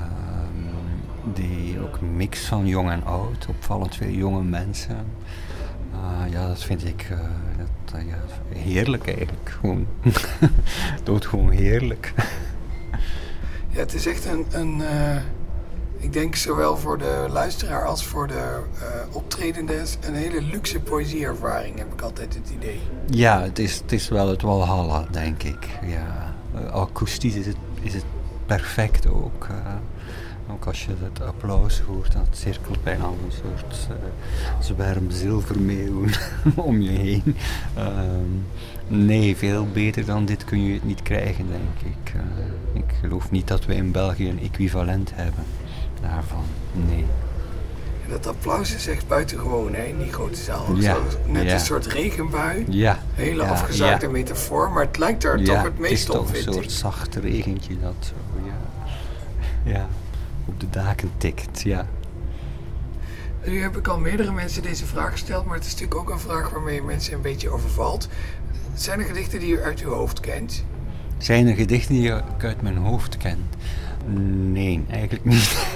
die ook mix van jong en oud, opvallend veel jonge mensen. ja, dat vind ik dat, ja, heerlijk eigenlijk. Gewoon, doodgewoon heerlijk. Ja, het is echt een, een ik denk zowel voor de luisteraar als voor de uh, optredende een hele luxe poëzieervaring, heb ik altijd het idee. Ja, het is, het is wel het Walhalla, denk ik. Ja. Akoestisch is het, is het perfect ook. Uh, ook als je het applaus hoort, dat cirkelt bijna een soort zwerm zilvermeeuwen om je heen. nee, veel beter dan dit kun je het niet krijgen, denk ik. ik geloof niet dat wij in België een equivalent hebben daarvan. Nee. En dat applaus is echt buitengewoon hè, in die grote zaal. Ja. Zo, net ja. een soort regenbui. Ja. Hele ja. afgezaagde metafoor, maar het lijkt er toch het meest op, Het is toch een soort zacht regentje dat zo, ja. Ja, op de daken tikt, ja. Nu heb ik al meerdere mensen deze vraag gesteld, maar het is natuurlijk ook een vraag waarmee mensen een beetje overvalt. Zijn er gedichten die u uit uw hoofd kent? Zijn er gedichten die ik uit mijn hoofd ken? Nee, eigenlijk niet.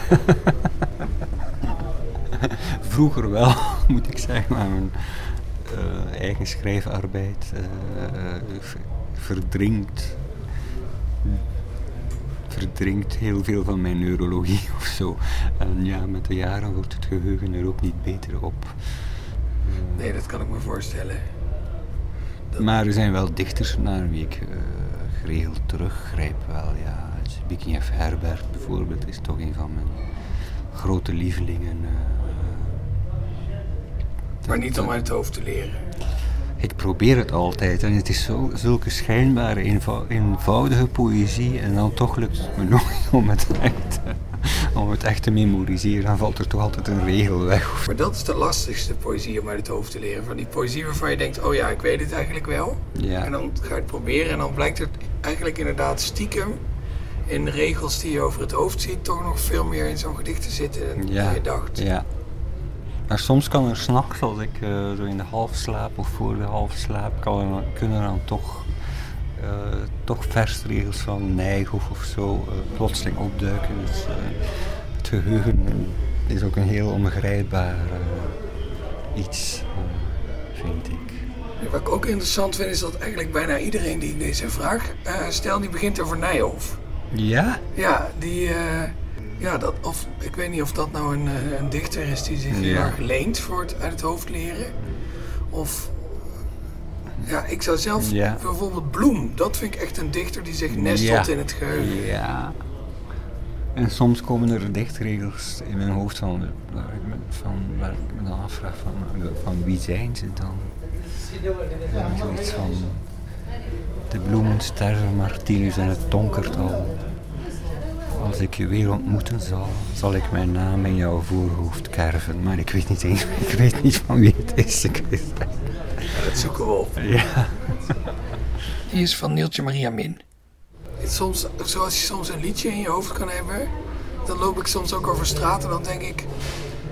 Vroeger wel, moet ik zeggen, maar mijn uh, eigen schrijfarbeid uh, verdringt, verdringt heel veel van mijn neurologie of zo. En ja, met de jaren wordt het geheugen er ook niet beter op. Nee, dat kan ik me voorstellen. Dat... Maar er zijn wel dichters naar wie ik uh, geregeld teruggrijp wel, ja. Zbigniew Herbert bijvoorbeeld is toch een van mijn grote lievelingen. Uh, maar niet om uit het hoofd te leren. Ik probeer het altijd en het is zo, zulke schijnbare, eenvou eenvoudige poëzie en dan toch lukt het me nooit om het echt, om het echt te memoriseren. Dan valt er toch altijd een regel weg. Maar dat is de lastigste poëzie om uit het hoofd te leren. Van die poëzie waarvan je denkt, oh ja, ik weet het eigenlijk wel. Ja. En dan ga je het proberen en dan blijkt het eigenlijk inderdaad stiekem in regels die je over het hoofd ziet toch nog veel meer in zo'n gedicht te zitten Ja, dan je dacht. ja. Maar soms kan er s'nachts, als ik eh, zo in de halfslaap of voor de halfslaap, kan er, kunnen er dan toch, eh, toch versregels van Nijhoff of zo eh, plotseling opduiken. Dus het geheugen eh, is ook een heel ongrijpbaar eh, iets, vind ik. Wat ik ook interessant vind is dat eigenlijk bijna iedereen die deze vraag stelt, die begint over Nijhoff. Ja? Ja, die, ja dat, of, ik weet niet of dat nou een, eh, een dichter is die zich heel Ja. erg leent voor het uit het hoofd leren. Of, ja, ik zou zelf Ja. bijvoorbeeld Bloem, dat vind ik echt een dichter die zich nestelt Ja. in het geheugen. Ja. En soms komen er dichtregels in mijn hoofd van, waar ik me, van, waar ik me dan afvraag van, van wie zijn ze dan? Ja, zoiets van de bloemen sterven, Martinus en het donkert al. Als ik je weer ontmoeten zal, zal ik mijn naam in jouw voorhoofd kerven. Maar ik weet niet eens, ik weet niet van wie het is. Ik weet het. Dat zoeken we op. Ja. Die is van Neeltje Maria Min. Soms, zoals je soms een liedje in je hoofd kan hebben, dan loop ik soms ook over straat en dan denk ik,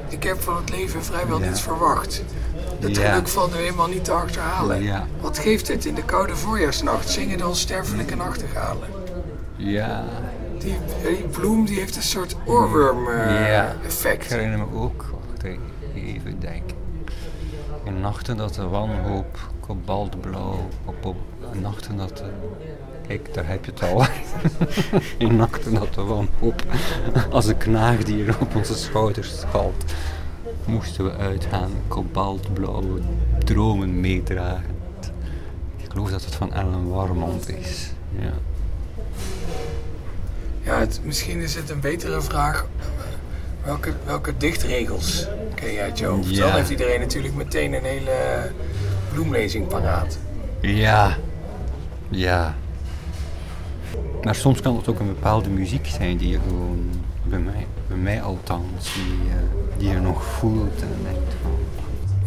ik heb van het leven vrijwel Ja. niets verwacht. Het Ja. geluk valt nu helemaal niet te achterhalen. Ja. Wat geeft het in de koude voorjaarsnacht? Zingen de onsterfelijke nachtegalen. Ja. Die, die bloem die heeft een soort oorworm eh, ja. effect. Ik herinner me ook, wacht even denken. In nachten dat de wanhoop kobaltblauw op, op nachten dat de, kijk daar heb je het al. In nachten dat de wanhoop als een knaagdier op onze schouders valt, moesten we uitgaan kobaltblauwe dromen meedragend. Ik geloof dat het van Ellen Warmond is. Ja. Ja, het, misschien is het een betere vraag. Welke, welke dichtregels ken je uit je hoofd? Ja. Dan heeft iedereen natuurlijk meteen een hele bloemlezing paraat. Ja, ja. Maar soms kan het ook een bepaalde muziek zijn die je gewoon, bij mij, bij mij althans, die, eh, die je nog voelt en denkt van...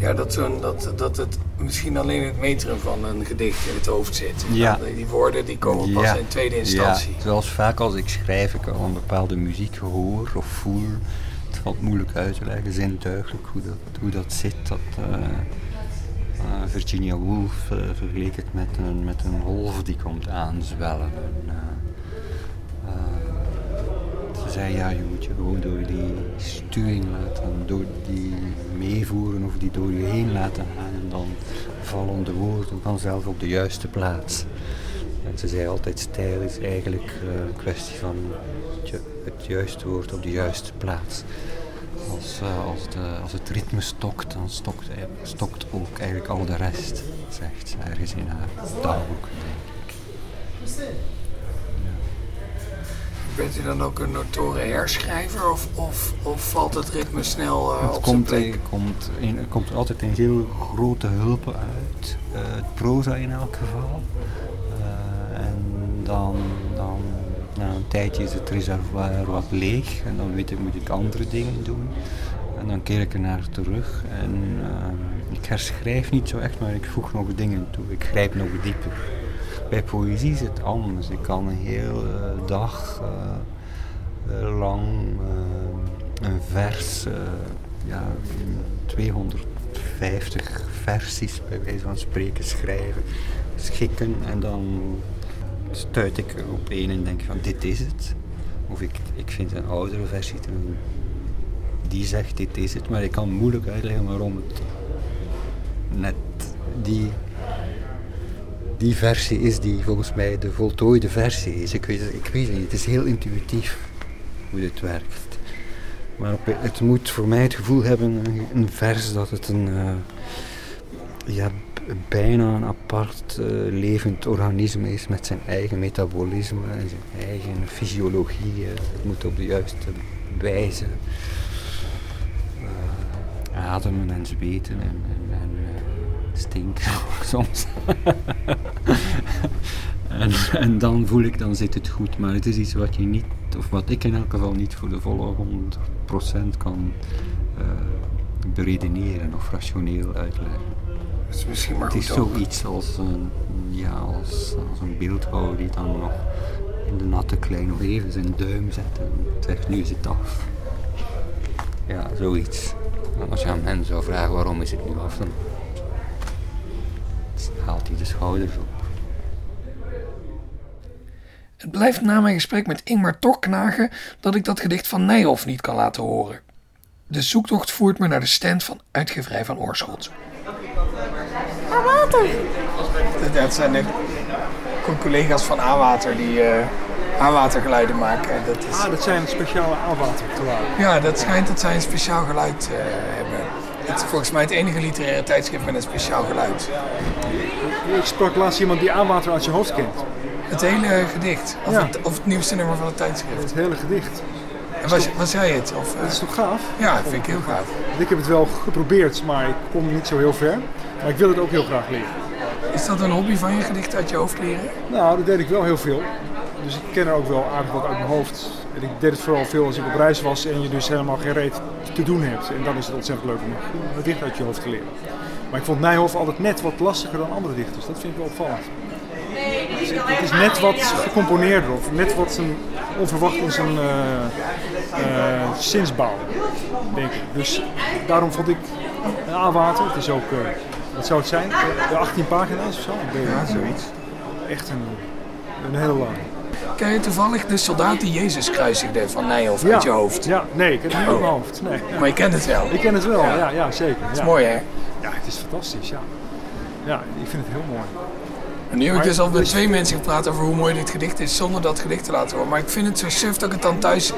Ja, dat, zo'n, dat, dat het misschien alleen het metrum van een gedicht in het hoofd zit. Ja. Dat Die woorden die komen pas Ja, in tweede instantie. Ja, zoals vaak als ik schrijf, ik al een bepaalde muziek hoor of voel. Het valt moeilijk uit te leggen, zintuigelijk, hoe dat, hoe dat zit. Dat, eh, eh, Virginia Woolf eh, vergeleek het met een, met een golf die komt aanzwellen. En, eh, eh, zei, ja, je moet je gewoon door die stuwing laten, door die meevoeren of die door je heen laten gaan. En dan vallen de woorden vanzelf op de juiste plaats. En ze zei altijd, stijl is eigenlijk eh, een kwestie van het, ju- het juiste woord op de juiste plaats. Als, eh, als, de, als het ritme stokt, dan stokt, stokt ook eigenlijk al de rest, zegt ze ergens in haar dagboek, denk ik. Bent u dan ook een notoren herschrijver of, of, of valt het ritme snel eh, Het op zijn komt, plek? komt, in, komt altijd een heel grote hulp uit. Eh, het proza in elk geval. Eh, en dan, dan na een tijdje is het reservoir wat leeg. En dan weet ik, moet ik andere dingen doen. En dan keer ik er naar terug. En ik herschrijf niet zo echt, maar ik voeg nog dingen toe. Ik grijp nog dieper. Bij poëzie is het anders. Ik kan een hele dag eh, eh, lang eh, een vers, ja, 250 versies bij wijze van spreken schrijven, schikken en dan stuit ik op één en denk van dit is het. Of ik, ik vind een oudere versie die zegt dit is het, maar ik kan moeilijk uitleggen waarom het net die die versie is die volgens mij de voltooide versie is. Ik weet, ik weet het niet, het is heel intuïtief hoe dit werkt. Maar het moet voor mij het gevoel hebben, een, vers, dat het een eh, ja, bijna een apart eh, levend organisme is met zijn eigen metabolisme en zijn eigen fysiologie. eh. het moet op de juiste wijze ademen en zweten en, ook soms. en, en dan voel ik, dan zit het goed. Maar het is iets wat je niet, of wat ik in elk geval niet voor de volle 100% kan eh, beredeneren of rationeel uitleggen. Is misschien maar Het is zoiets als een, ja, als, als een beeldhouwer die dan nog in de natte klei nog even zijn duim zetten en zegt nu is het af. Ja, zoiets. Als je aan hen zou vragen waarom is het nu af, dan schouders op. Het blijft na mijn gesprek met Ingmar toch knagen dat ik dat gedicht van Nijhoff niet kan laten horen. De zoektocht voert me naar de stand van uitgeverij van Oorschot. water! Dat zijn de collega's van A-Water die uh, A-watergeluiden maken. Dat is... Ah, dat zijn speciale A-watergeluiden. Ja, dat schijnt dat zij een speciaal geluid uh, hebben. Het is volgens mij het enige literaire tijdschrift met een speciaal geluid. Ik sprak laatst iemand die A-water uit zijn hoofd kent. Het hele gedicht? Of, Ja. het, of het nieuwste nummer van het tijdschrift? Het hele gedicht. En was, was jij het? Of, Dat is toch gaaf? Ja, dat vind ik heel gaaf. Ik heb het wel geprobeerd, maar ik kom niet zo heel ver. Maar ik wil het ook heel graag leren. Is dat een hobby van je gedicht uit je hoofd leren? Nou, dat deed ik wel heel veel. Dus ik ken er ook wel aardig wat uit mijn hoofd. En ik deed het vooral veel als ik op reis was en je dus helemaal geen reet te doen hebt. En dan is het ontzettend leuk om een gedicht uit je hoofd te leren. Maar ik vond Nijhoff altijd net wat lastiger dan andere dichters. Dat vind ik wel opvallend. Dus het het is net wat gecomponeerder of net wat een onverwacht in zijn eh, eh, zinsbouw, denk ik. Dus daarom vond ik een A-water, het is ook, eh, wat zou het zijn, de 18 pagina's of zo? Ja, zoiets. Echt een, een hele lange. Ken je toevallig de soldaat die Jezus kruisigde van Nijhoff uit je hoofd? Ja, nee, ik heb het niet Oh. op mijn hoofd. Nee. Maar je kent het wel? Ik ken het wel, Ja. ja, ja, zeker. Dat is mooi hè? Ja, het is fantastisch, ja. Ja, ik vind het heel mooi. En nu heb ik dus al met twee mensen gepraat over hoe mooi dit gedicht is zonder dat gedicht te laten horen. Maar ik vind het zo suf dat ik het dan thuis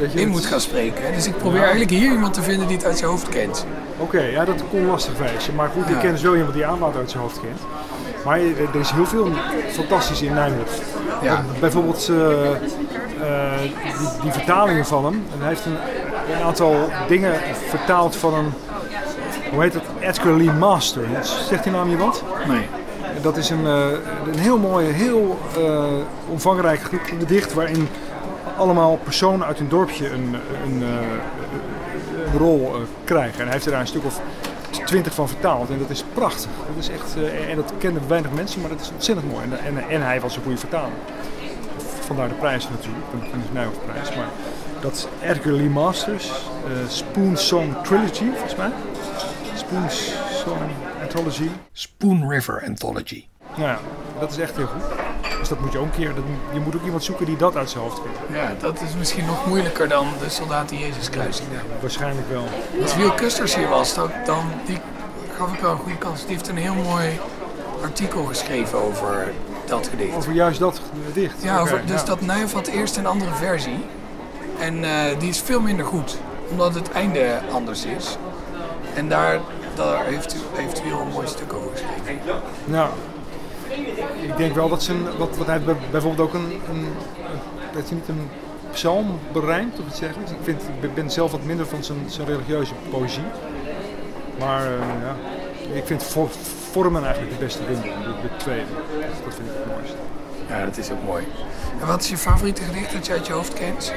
in het- moet gaan spreken. hè. Dus ik probeer Ja. eigenlijk hier iemand te vinden die het uit zijn hoofd kent. Oké, ja, dat kon lastig wezen. Maar goed, ik Ja. ken dus wel iemand die aanwater uit zijn hoofd kent. Maar er er is heel veel fantastisch in Nijhoff. Ja. Bijvoorbeeld eh, eh, die, die vertalingen van hem. En hij heeft een, een aantal dingen vertaald van een, hoe heet het, Edgar Lee Master. Zegt die naam je wat? Nee. Dat is een, eh, een heel mooi, heel omvangrijk gedicht waarin allemaal personen uit een dorpje een, een, een rol krijgen. En hij heeft er daar een stuk of twintig van vertaald en dat is prachtig. Dat is echt, eh, en dat kennen weinig mensen, maar dat is ontzettend mooi. En, en, en hij was een goede vertaler. Vandaar de prijs natuurlijk, de de Nijhoff-prijs. Maar dat is Edgar Lee Masters, eh, Spoon Song Trilogy volgens mij. Spoon Song Anthology. Spoon River Anthology. Nou ja, dat is echt heel goed. Dus dat moet je ook een keer. Dat, je moet ook iemand zoeken die dat uit zijn hoofd kent. Ja, dat is misschien nog moeilijker dan de soldaat die Jezus kruisigde. Waarschijnlijk wel. Als Wiel Kusters hier was, dan, dan die gaf ik wel een goede kans. Die heeft een heel mooi artikel geschreven over dat gedicht. Over juist dat gedicht. Ja, over, dus ja. dat Nijhoff had eerst een andere versie. En eh, die is veel minder goed, omdat het einde anders is. En daar, daar heeft, heeft een mooi stuk over geschreven. Nou, ik denk wel dat zijn, wat, wat hij bij- bijvoorbeeld ook een, een, een dat hij niet een psalm berijmt of iets dergelijks. Ik, vind, ik ben zelf wat minder van zijn, zijn religieuze poëzie. Maar eh, ja, ik vind voor, vormen eigenlijk de beste bundel, de, de tweede. Dat vind ik het mooiste. Ja, dat is ook mooi. En wat is je favoriete gedicht dat je uit je hoofd kent?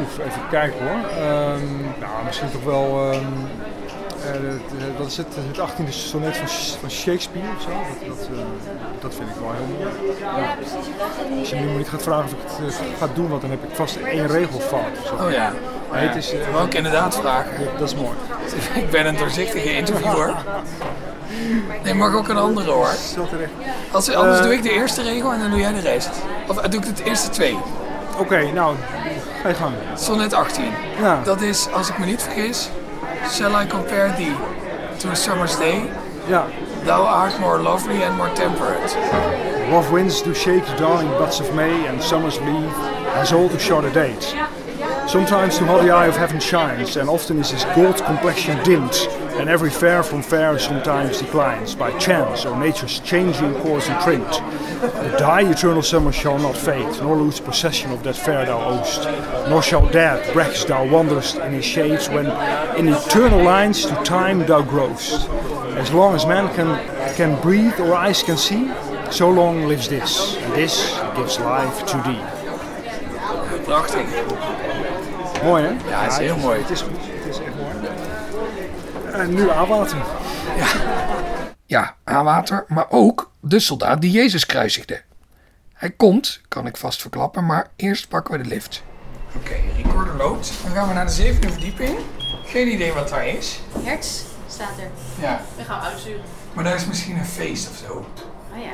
Oef, even kijken hoor. Ehm, nou, misschien toch wel. ehm, eh, dat is het, het 18e sonnet van, van Shakespeare of zo. Dat, dat, eh, dat vind ik wel heel mooi. Ja. Als je me niet gaat vragen of ik het eh, ga doen, want dan heb ik vast één regel fout. Oh ja. Nee, het is, Wou ik inderdaad vragen. Ja, dat is mooi. ik ben een doorzichtige interviewer. Nee, mag ook een andere hoor. Als, anders doe ik de eerste regel en dan doe jij de rest. Of doe ik de eerste twee. Oké, nou, ga je gang. Sonnet 18. Ja. Dat is, als ik me niet vergis, Shall I compare thee to a summer's day? Ja. Thou art more lovely and more temperate. Rough winds do shake the darling buds of May, and summer's leave has all too short a date. Sometimes too hot the eye of heaven shines, and often is his gold complexion dimmed, and every fair from fair sometimes declines by chance or nature's changing course and print. But thy eternal summer shall not fade, nor lose possession of that fair thou owest, nor shall death breaks thou wanderest in his shades when in eternal lines to time thou growest. As long as man can, can breathe or eyes can see, so long lives this, and this gives life to thee. Prachtig. Mooi hè? Ja, het is heel mooi. Het is goed, En nu aanwater. Ja, aanwater, maar ook de soldaat die Jezus kruisigde. Hij komt, kan ik vast verklappen, maar eerst pakken we de lift. Oké, recorder loopt. Dan gaan we naar de zevende verdieping. Geen idee wat daar is. Hertz staat er. Ja, We gaan uitsturen. maar daar is misschien een feest of zo. Oh ja.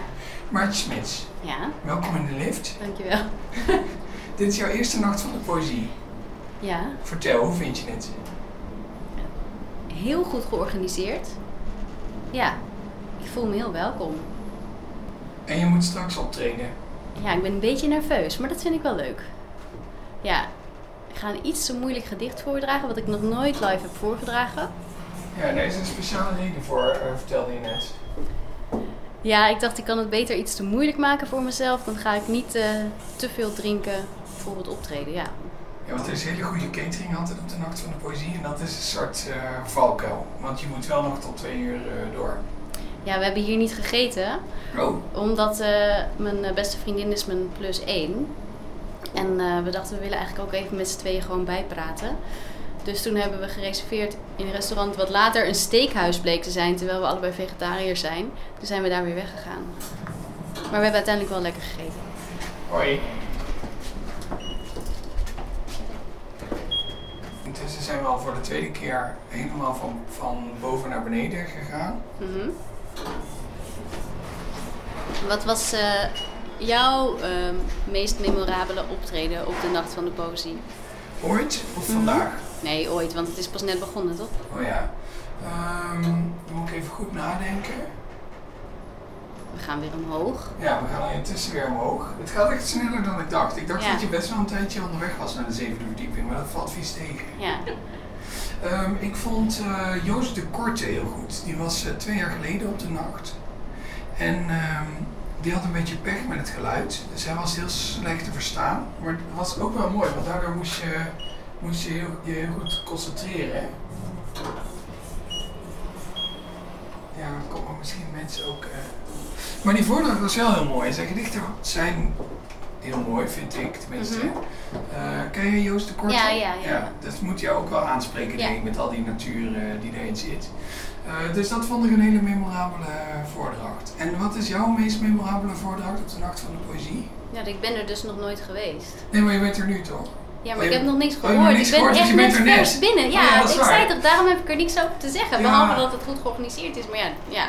Maartje Smits, Ja, welkom in de lift. dankjewel. Dit is jouw eerste nacht van de poëzie. Ja, Vertel, hoe vind je het? Heel goed georganiseerd. Ja, ik voel me heel welkom. En je moet straks optreden. Ja, ik ben een beetje nerveus, maar dat vind ik wel leuk. Ja, ik ga een iets te moeilijk gedicht voordragen, wat ik nog nooit live heb voorgedragen. Ja, daar is een speciale reden voor, eh, vertelde je net. Ja, ik dacht ik kan het beter iets te moeilijk maken voor mezelf. Dan ga ik niet eh, te veel drinken voor het optreden, ja. Ja, want er is hele goede catering altijd op de Nacht van de Poëzie. En dat is een soort eh valkuil. Want je moet wel nog tot twee uur eh, door. Ja, we hebben hier niet gegeten. Oh. Omdat eh, mijn beste vriendin is mijn plus één. En we dachten, we willen eigenlijk ook even met z'n tweeën gewoon bijpraten. Dus toen hebben we gereserveerd in een restaurant wat later een steakhuis bleek te zijn, terwijl we allebei vegetariërs zijn. Toen zijn we daar weer weggegaan. Maar we hebben uiteindelijk wel lekker gegeten. Hoi. Intussen zijn we al voor de tweede keer helemaal van, van boven naar beneden gegaan. Mhm. Wat was eh, jouw ehm, meest memorabele optreden op de Nacht van de Poëzie? Ooit of vandaag? Nee, ooit, want het is pas net begonnen, toch? Oh ja. Ehm, dan moet ik even goed nadenken. We gaan weer omhoog. Ja, we gaan intussen weer omhoog. Het gaat echt sneller dan ik dacht. Ik dacht Ja. dat je best wel een tijdje onderweg was naar de zevende verdieping, maar dat valt vies tegen. Ja. Ehm, ik vond eh, Joost de Korte heel goed. Die was eh, twee jaar geleden op de nacht. En ehm, die had een beetje pech met het geluid. Dus hij was heel slecht te verstaan. Maar het was ook wel mooi, want daardoor moest je moest je heel, je heel goed concentreren. Ja, dan komen misschien mensen ook... eh. Maar die voordracht was wel heel mooi. Zijn gedichten zijn heel mooi, vind ik tenminste. Eh, ken je Joost de Korte? Ja, ja, ja. dat moet je ook wel aanspreken, Ja. denk ik, met al die natuur eh, die erin zit. Eh, dus dat vond ik een hele memorabele voordracht. En wat is jouw meest memorabele voordracht op de Nacht van de Poëzie? Ja, ik ben er dus nog nooit geweest. Nee, maar je bent er nu toch? Ja, maar Oh, ik heb nog niks oh, gehoord. nog niks ik ben gehoord, echt net er vers binnen. Ja, Oh ja, dat is ik waar. zei toch, daarom heb ik er niks over te zeggen. Ja. Behalve dat het goed georganiseerd is. Maar ja, ja.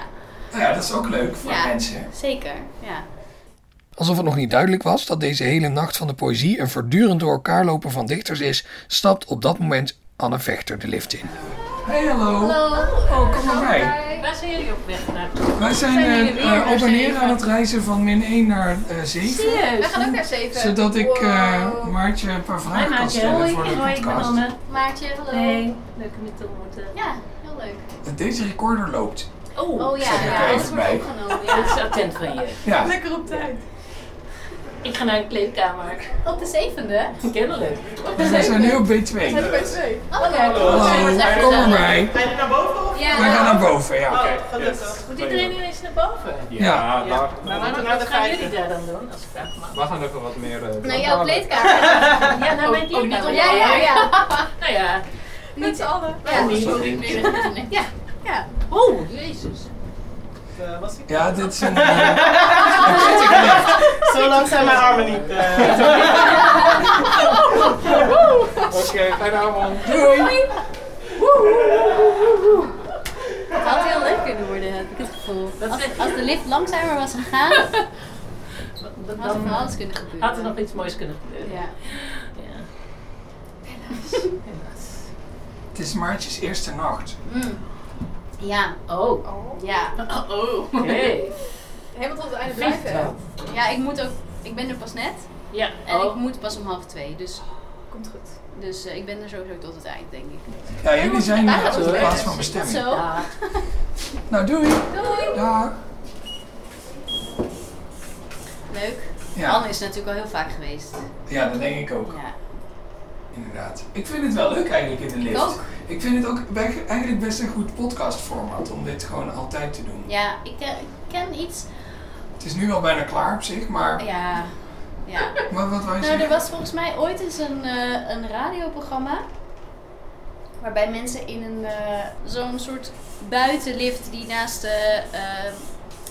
Nou ja, dat is ook leuk voor ja, mensen. Zeker, ja. Alsof het nog niet duidelijk was dat deze hele nacht van de poëzie een voortdurend door elkaar lopen van dichters is, stapt op dat moment Anne Vechter de lift in. Hey, hallo. Oh, kom maar bij. Waar zijn jullie op weg naar? Wij zijn Zijn eh, eh, op en neer zeven? aan het reizen van min 1 naar eh 7. Serieus? We gaan ook naar zeven. Zodat ik eh, Wow. Maartje een paar Hoi vragen kan Maartje. stellen Hoi, voor de hoi, ik ben podcast. Anne. Maartje, hallo. Hey, leuk om je te ontmoeten. Ja, heel leuk. Deze recorder loopt. Oh, Oh ja, ja, even alles wordt bij. opgenomen. Dat is Ja. attent van je. Ja. Lekker op tijd. Ik ga naar de kleedkamer. Op de zevende? Kennelijk. We zijn nu op B2. We zijn bij twee. Oké. Hallo, kom maar bij. Ga je naar boven of? Ja. Wij gaan naar boven, ja. Oh, gelukkig. Moet iedereen nu eens naar boven? Ja. Maar moeten wat, naar de wat gaan jullie daar dan doen, als ik vraag mag? We gaan even wat meer... eh, Naar jouw kleedkamer. Ja, naar mijn kleedkamer. Ja, ja, ja. Nou ja. Niet z'n allen. Ja, niet. Ja. Ja. Oh, jezus. Eh, was ik? Ja, dit is een... eh, Zo lang zijn mijn armen niet. eh. Oké, fijne avond. Doei. Het had heel leuk kunnen worden, heb ik het gevoel. Als, de lift langzamer was gegaan, had er Dan van alles kunnen gebeuren. had er nog iets moois kunnen gebeuren. Ja. Ja. Het is Maartjes eerste nacht. Mm. Ja. Oh. Ja. Oh. Oké. Helemaal tot het einde blijven. Ja, ik moet ook... Ik ben er pas net. Ja. En Oh. ik moet pas om half twee. Dus, Komt goed. dus eh, ik ben er sowieso tot het eind, denk ik. Ja, jullie zijn gaan op de plaats van bestemming. Zo. Ja. Nou, doei. Doei. Dag. Leuk. Ja. Anne is natuurlijk al heel vaak geweest. Ja, dat denk ik ook. Ja. Inderdaad. Ik vind het wel leuk eigenlijk in de lift. ook. Ik vind het ook eigenlijk best een goed podcastformat om dit gewoon altijd te doen. Ja, ik ken, ik ken iets... Het is nu al bijna klaar op zich, maar Ja. Ja. wat, wat je Nou, er was volgens mij ooit eens een, eh, een radioprogramma. Waarbij mensen in een eh, zo'n soort buitenlift die naast de. eh,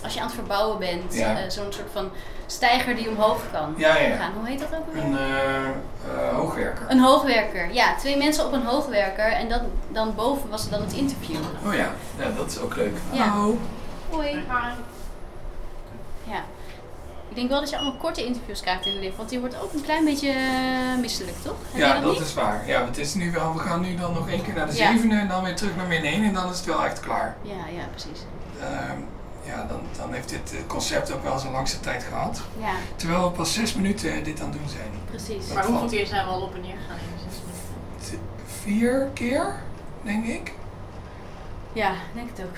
als je aan het verbouwen bent, Ja. zo'n soort van stijger die omhoog kan Ja, ja. gaan. Hoe heet dat ook alweer? Een eh, eh, hoogwerker. Een hoogwerker, ja. Twee mensen op een hoogwerker en dan, dan boven was er dan het interview. Oh ja. ja, dat is ook leuk. Ja. Hallo. Hoi. Ja. Ik denk wel dat je allemaal korte interviews krijgt in de lift, want die wordt ook een klein beetje eh, misselijk, toch? Heb Ja, dat is waar. Ja, het is nu wel, we gaan nu dan nog één keer naar de Ja. zevende en dan weer terug naar min 1 en dan is het wel echt klaar. Ja, ja, precies. Ehm, ja, dan, dan heeft dit eh, concept ook wel zijn langste tijd gehad. Ja, Terwijl we pas zes minuten dit aan het doen zijn. precies. Maar hoeveel keer zijn we al op en neer gegaan in zes minuten? Vier keer, denk ik. Ja, ik denk het ook.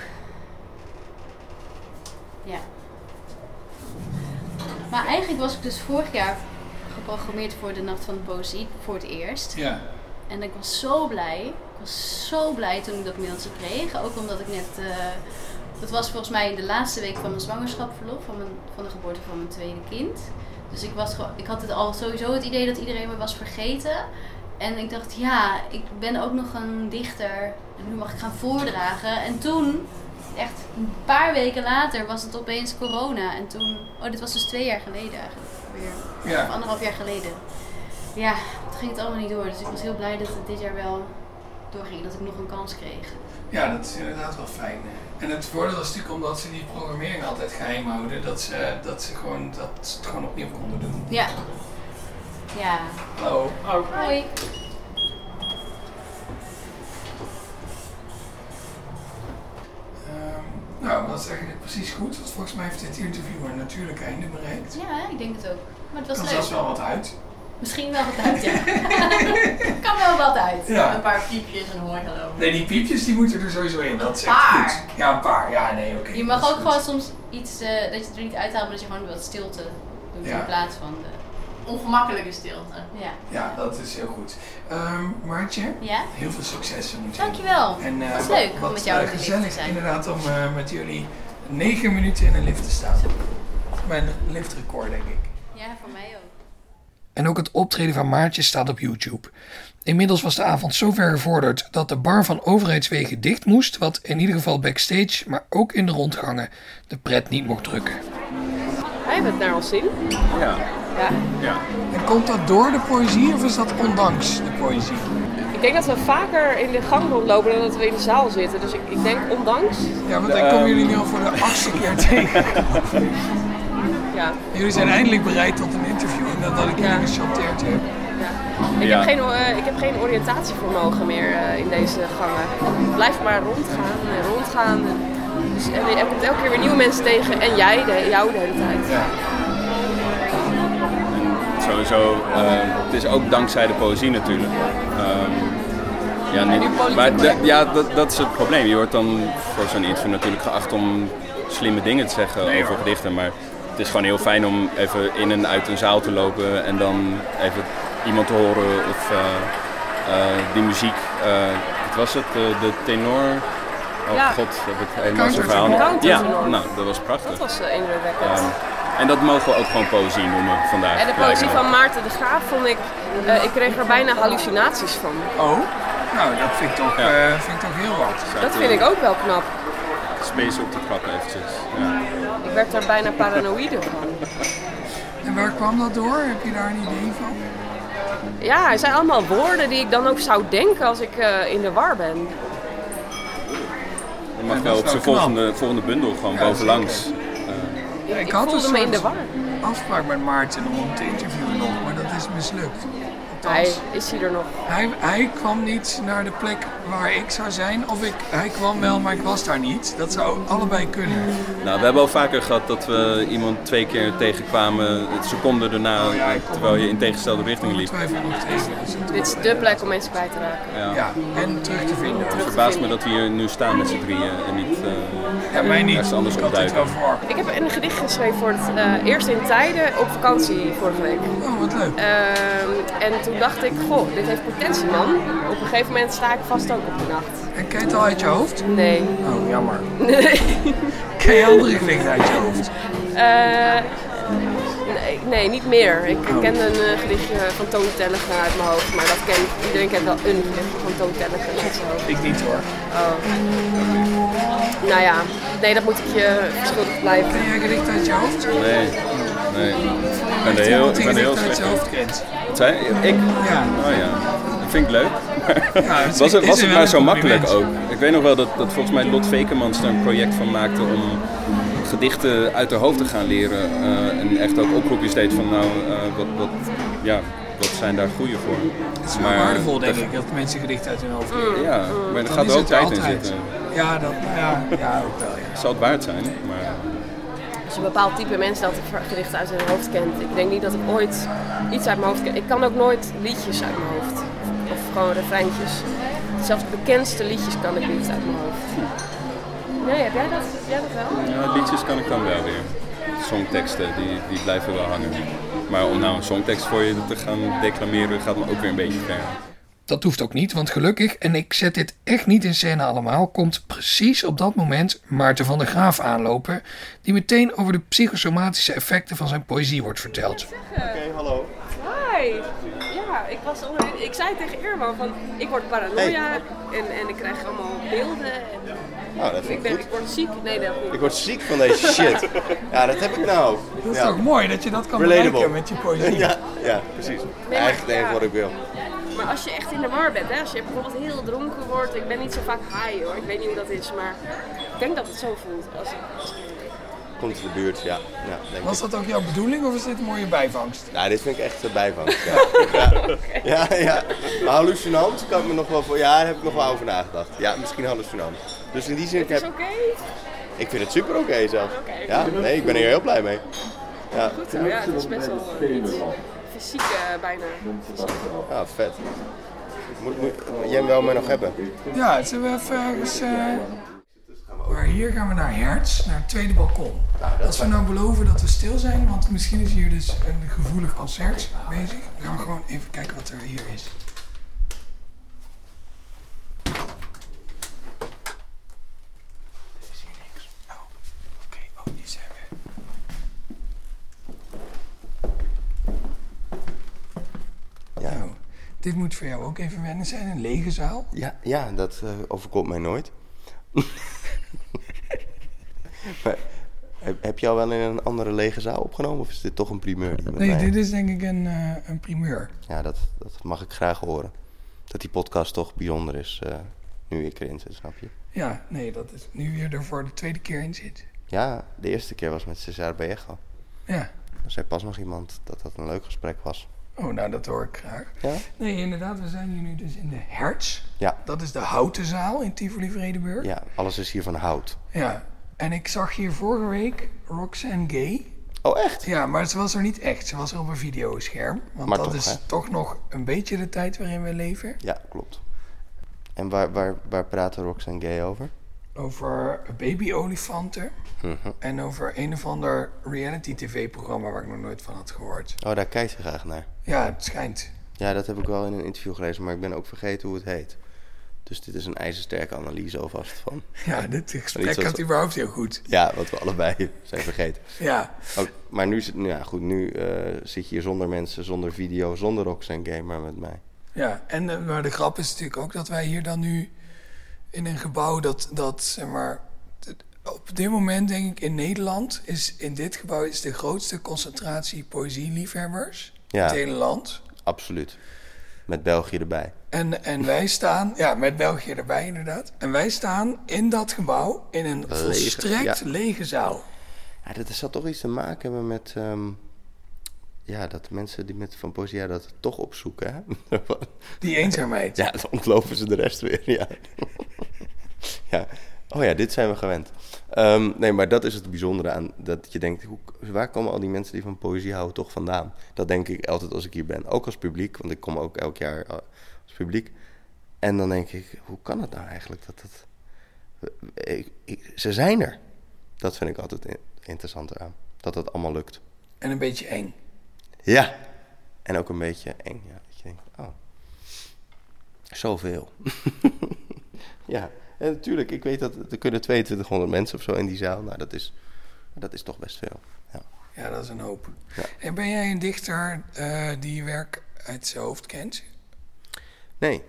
Ja. Maar eigenlijk was ik dus vorig jaar geprogrammeerd voor de Nacht van de Poëzie voor het eerst. Ja. En ik was zo blij. Ik was zo blij toen ik dat mailtje kreeg. Ook omdat ik net... eh, dat was volgens mij de laatste week van mijn zwangerschapverlof. Van, mijn, van de geboorte van mijn tweede kind. Dus ik, was ik had het al sowieso het idee dat iedereen me was vergeten. En ik dacht, ja, ik ben ook nog een dichter. En nu mag ik gaan voordragen. En toen, echt een paar weken later, was het opeens corona. En toen... Oh, dit was dus twee jaar geleden eigenlijk. Weer. Ja. Of anderhalf jaar geleden. Ja, toen ging het allemaal niet door. Dus ik was heel blij dat het dit jaar wel doorging. Dat ik nog een kans kreeg. Ja, dat is inderdaad wel fijn. En het voordeel is natuurlijk omdat ze die programmering altijd geheim houden, dat ze, dat ze, gewoon, dat ze het gewoon opnieuw konden doen. Ja. Ja. Hallo. Hoi. Ehm, nou, dat is eigenlijk precies goed, want volgens mij heeft dit interview een natuurlijk einde bereikt. Ja, ik denk het ook. Maar het was kan leuk. zelfs wel wat uit. Misschien wel wat uit, ja. kan wel wat uit. Ja. Een paar piepjes en hoi hallo. Nee, die piepjes die moeten er sowieso in, dat is echt Paar. goed. Ja, een paar. Ja, nee, oké. Je mag ook gewoon soms iets, eh, dat je er niet uithaalt, maar dat je gewoon wat stilte doet Ja. in plaats van de... Ongemakkelijke stilte. Ja. Ja, dat is heel goed. Ehm Maartje, Ja? heel veel succes. moet je Dankjewel. En, eh, Was wat- leuk om wat, met jou eh, in de lift te gezellig zijn. inderdaad om eh, met jullie negen minuten in een lift te staan. Mijn liftrecord, denk ik. Ja, voor mij ook. En ook het optreden van Maartje staat op YouTube. Inmiddels was de avond zo ver gevorderd dat de bar van overheidswegen dicht moest, wat in ieder geval backstage, maar ook in de rondgangen, de pret niet mocht drukken. Hij heeft het naar ons zin. Ja. Ja. ja. En komt dat door de poëzie of is dat ondanks de poëzie? Ik denk dat we vaker in de gang rondlopen dan dat we in de zaal zitten. Dus ik, ik denk ondanks. Ja, want ik kom jullie nu al voor de achtste keer tegen. Ja. Jullie zijn eindelijk bereid tot een interview nadat ik jullie gechanteerd heb. Ik, Ja. heb geen, eh, ik heb geen oriëntatievermogen meer eh, in deze gangen. Blijf maar rondgaan en rondgaan. Dus, en je komt elke keer weer nieuwe mensen tegen en jij, de, jou de hele tijd. Sowieso, eh, het is ook dankzij de poëzie natuurlijk. Ehm, ja, niet, maar de- ja, dat, dat is het probleem. Je wordt dan voor zo'n interview natuurlijk geacht om slimme dingen te zeggen over gedichten. Maar het is gewoon heel fijn om even in en uit een zaal te lopen en dan even iemand te horen of eh, eh, die muziek. eh, wat was het? De, de tenor? Oh Ja. god, heb ik helemaal zo'n verhaal. Ja, nou, dat was prachtig. Dat was eh, indrukwekkend. Ehm, en dat mogen we ook gewoon poëzie noemen vandaag. en de poëzie van Maarten de Graaf vond ik, eh, ik kreeg er bijna hallucinaties van. Oh, nou dat vind ik toch, eh, vind ik toch heel wat. Dat vind ik ook wel knap. Space op te trappen eventjes. Ja. Ik werd daar bijna paranoïde van. En waar kwam dat door? Heb je daar een idee van? Ja, het zijn allemaal woorden die ik dan ook zou denken als ik eh, in de war ben. Dan mag Ja, wel op zijn volgende, volgende bundel gewoon Ja, bovenlangs. Eh, ik, ik had voelde een me in de war. afspraak met Maarten om te interviewen nog, maar dat is mislukt. Hij is hij er nog. Hij, hij kwam niet naar de plek waar ik zou zijn, of ik, hij kwam wel, maar ik was daar niet. Dat zou allebei kunnen. nou, we hebben al vaker gehad dat we iemand twee keer tegenkwamen, seconden daarna, Oh terwijl je in tegenstelde richting liep. Tegen. Dit is de plek om mensen kwijt te raken. Ja. Ja, en terug te vinden. Het verbaast me dat we hier nu staan met z'n drieën en niet uh, Ja, mij niet. ergens anders Ik had dit opduiken. wel voor. Ik heb een gedicht geschreven voor het eh, eerst in tijden op vakantie vorige week. Oh, wat leuk. Ehm, en toen dacht ik, goh, dit heeft potentie man. Op een gegeven moment sta ik vast ook op de nacht. En ken je het al uit je hoofd? Nee. Oh, jammer. Nee. Ken je andere gedichten uit je hoofd? Eh, nee, nee, niet meer. Ik Oh. ken een eh, gedichtje van Toon Tellige uit mijn hoofd, maar dat kent, iedereen kent wel een gedicht van Toon Tellige uit zijn hoofd. Ik niet hoor. Oh. Nou ja, nee, dat moet ik je verschuldigd blijven. Ken jij gedichten uit je hoofd? Nee. Nee. Ik ben er heel, ik ben er heel gedicht uit slecht hoofd kent? Wat zei je? Ik? Ja. Oh ja. Dat vind ik leuk. Ja, het is- was het, was het een zo makkelijk ook? Ik weet nog wel dat, dat volgens mij Lot Vekemans er een project van maakte om gedichten uit haar hoofd te gaan leren. eh, en echt ook oproepjes deed van nou, eh, wat, wat, ja, wat zijn daar goede voor? Het is wel waardevol, denk ik, dat mensen gedichten uit hun hoofd leren. Ja, maar er Dan gaat er ook tijd in zitten. Ja, dat, ja, ja, ook wel, ja. Zal het waard zijn, maar... Als je een bepaald type mensen dat gedichten uit zijn hoofd kent. Ik denk niet dat ik ooit iets uit mijn hoofd ken. Ik kan ook nooit liedjes uit mijn hoofd. Of, of gewoon refreintjes. Zelfs de bekendste liedjes kan ik niet uit mijn hoofd. Nee, heb jij dat, heb jij dat wel? Ja, liedjes kan ik dan wel weer. Songteksten, die, die blijven wel hangen. Maar om nou een songtekst voor je te gaan declameren, gaat me ook weer een beetje ver. Dat hoeft ook niet, want gelukkig, en ik zet dit echt niet in scène allemaal, komt precies op dat moment Maarten van der Graaf aanlopen, die meteen over de psychosomatische effecten van zijn poëzie wordt verteld. Oké, hallo. Hi. Ja, ik, was onder, ik zei tegen Irma van ik word paranoia en, en ik krijg allemaal beelden. En Nou, dat vind ik, ik ben, goed. ik word ziek. Nee, dat niet. Ik word ziek van deze shit. Ja, dat heb ik nou. Dat is ja. toch mooi dat je dat kan Relatable. bereiken met je poëzie. Ja, ja precies. maar Eigenlijk het enige ja. wat ik wil. Maar als je echt in de war bent, hè, als je bijvoorbeeld heel dronken wordt, ik ben niet zo vaak high hoor, ik weet niet hoe dat is, maar ik denk dat het zo voelt. Als, als Komt in de buurt, ja. ja denk Was ik. dat ook jouw bedoeling of is dit een mooie bijvangst? Nou, dit vind ik echt een bijvangst. Ja. Ja. ja, ja. Maar hallucinant kan ik me nog wel voor. Ja, daar heb ik nog wel over nagedacht. Ja, misschien hallucinant. Dus in die zin het is heb oké. ik vind het super oké zelf. Ja, nee, ik ben hier heel blij mee. Ja. Goed zo, ja, het is best wel eh, iets fysiek eh, bijna. Fysiek. Ja, vet. Moet, moet jij wel mij nog hebben? Ja, zullen we even ergens... eh, Maar hier gaan we naar Hertz, naar het tweede balkon. Als we nou beloven dat we stil zijn, want misschien is hier dus een gevoelig concert bezig, dan gaan we gewoon even kijken wat er hier is. Er is hier niks. Oh, oké, oh, hier zijn we. Ja. Nou, dit moet voor jou ook even wennen zijn, een lege zaal. Ja, ja dat eh, overkomt mij nooit. maar, heb, je al wel in een andere lege zaal opgenomen of is dit toch een primeur? Die Nee, mij dit is denk ik een, eh, een primeur. Ja, dat, dat mag ik graag horen. Dat die podcast toch bijzonder is eh, nu ik erin zit, snap je? Ja, nee, dat is nu weer er voor de tweede keer in zit. Ja, de eerste keer was met Cesar Vallejo. Ja. Er zei pas nog iemand dat dat een leuk gesprek was. Oh, nou, dat hoor ik graag. Ja? Nee, inderdaad, we zijn hier nu dus in de Hertz. Ja. Dat is de houten zaal in Tivoli-Vredenburg. Ja, alles is hier van hout. Ja. En ik zag hier vorige week Roxanne Gay. Oh, echt? Ja, maar ze was er niet echt. Ze was er op een videoscherm. Want Maar dat toch, is hè? toch nog een beetje de tijd waarin we leven. Ja, klopt. En waar, waar, waar praten Roxanne Gay over? Over babyolifanten. Mhm. En over een of ander reality-tv-programma waar ik nog nooit van had gehoord. Oh, daar kijkt ze graag naar. Ja, het schijnt. Ja, dat heb ik wel in een interview gelezen, maar ik ben ook vergeten hoe het heet. Dus dit is een ijzersterke analyse alvast van. Ja, dit gesprek gaat we- überhaupt heel goed. Ja, wat we allebei zijn vergeten. Ja. Ook, maar nu, zit- nou ja, goed, nu eh, zit je hier zonder mensen, zonder video, zonder Roxanne Gay, maar met mij. Ja, en eh, maar de grap is natuurlijk ook dat wij hier dan nu in een gebouw dat, dat zeg maar, op dit moment denk ik in Nederland is in dit gebouw is de grootste concentratie poëzieliefhebbers in Ja. het hele land. Absoluut. Met België erbij. En, en wij staan, ja, met België erbij inderdaad. En wij staan in dat gebouw in een Lege, volstrekt ja. lege zaal. Ja, dat zal toch iets te maken hebben met... ehm, ja, dat mensen die met van poëzie ja, dat toch opzoeken, hè? Die eenzaamheid. Ja, dan ontlopen ze de rest weer, ja. ja. Oh ja, dit zijn we gewend. Ehm, nee, maar dat is het bijzondere aan dat je denkt... Hoe, waar komen al die mensen die van poëzie houden toch vandaan? Dat denk ik altijd als ik hier ben. Ook als publiek, want ik kom ook elk jaar eh, als publiek. En dan denk ik, hoe kan het nou eigenlijk dat dat... Ik, ik- ze zijn er. Dat vind ik altijd in- interessant aan. Dat het allemaal lukt. En een beetje eng. Ja. En ook een beetje eng. Ja, dat je denkt, oh. Zoveel. ja. En natuurlijk, ik weet dat er kunnen 2200 mensen of zo in die zaal. Nou, dat is, dat is toch best veel. Ja. Ja, dat is een hoop. Ja. En ben jij een dichter eh, die je werk uit zijn hoofd kent? Nee.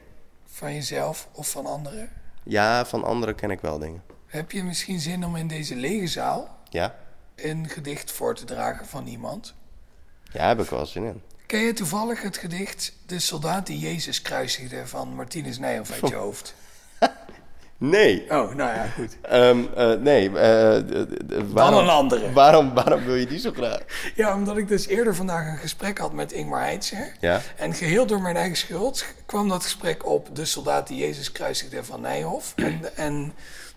Van jezelf of van anderen? Ja, van anderen ken ik wel dingen. Heb je misschien zin om in deze lege zaal Ja? een gedicht voor te dragen van iemand? Ja, heb ik wel zin in. Ken je toevallig het gedicht De soldaat die Jezus kruisigde van Martinus Nijhoff uit je hoofd? Nee. Oh, nou ja, goed. Ehm, eh, nee. eh, d- d- waarom, een andere. Waarom, waarom wil je die zo graag? Ja, omdat ik dus eerder vandaag een gesprek had met Ingmar Heitzer. Ja. En geheel door mijn eigen schuld kwam dat gesprek op de soldaat die Jezus kruisigde van Nijhoff. En, en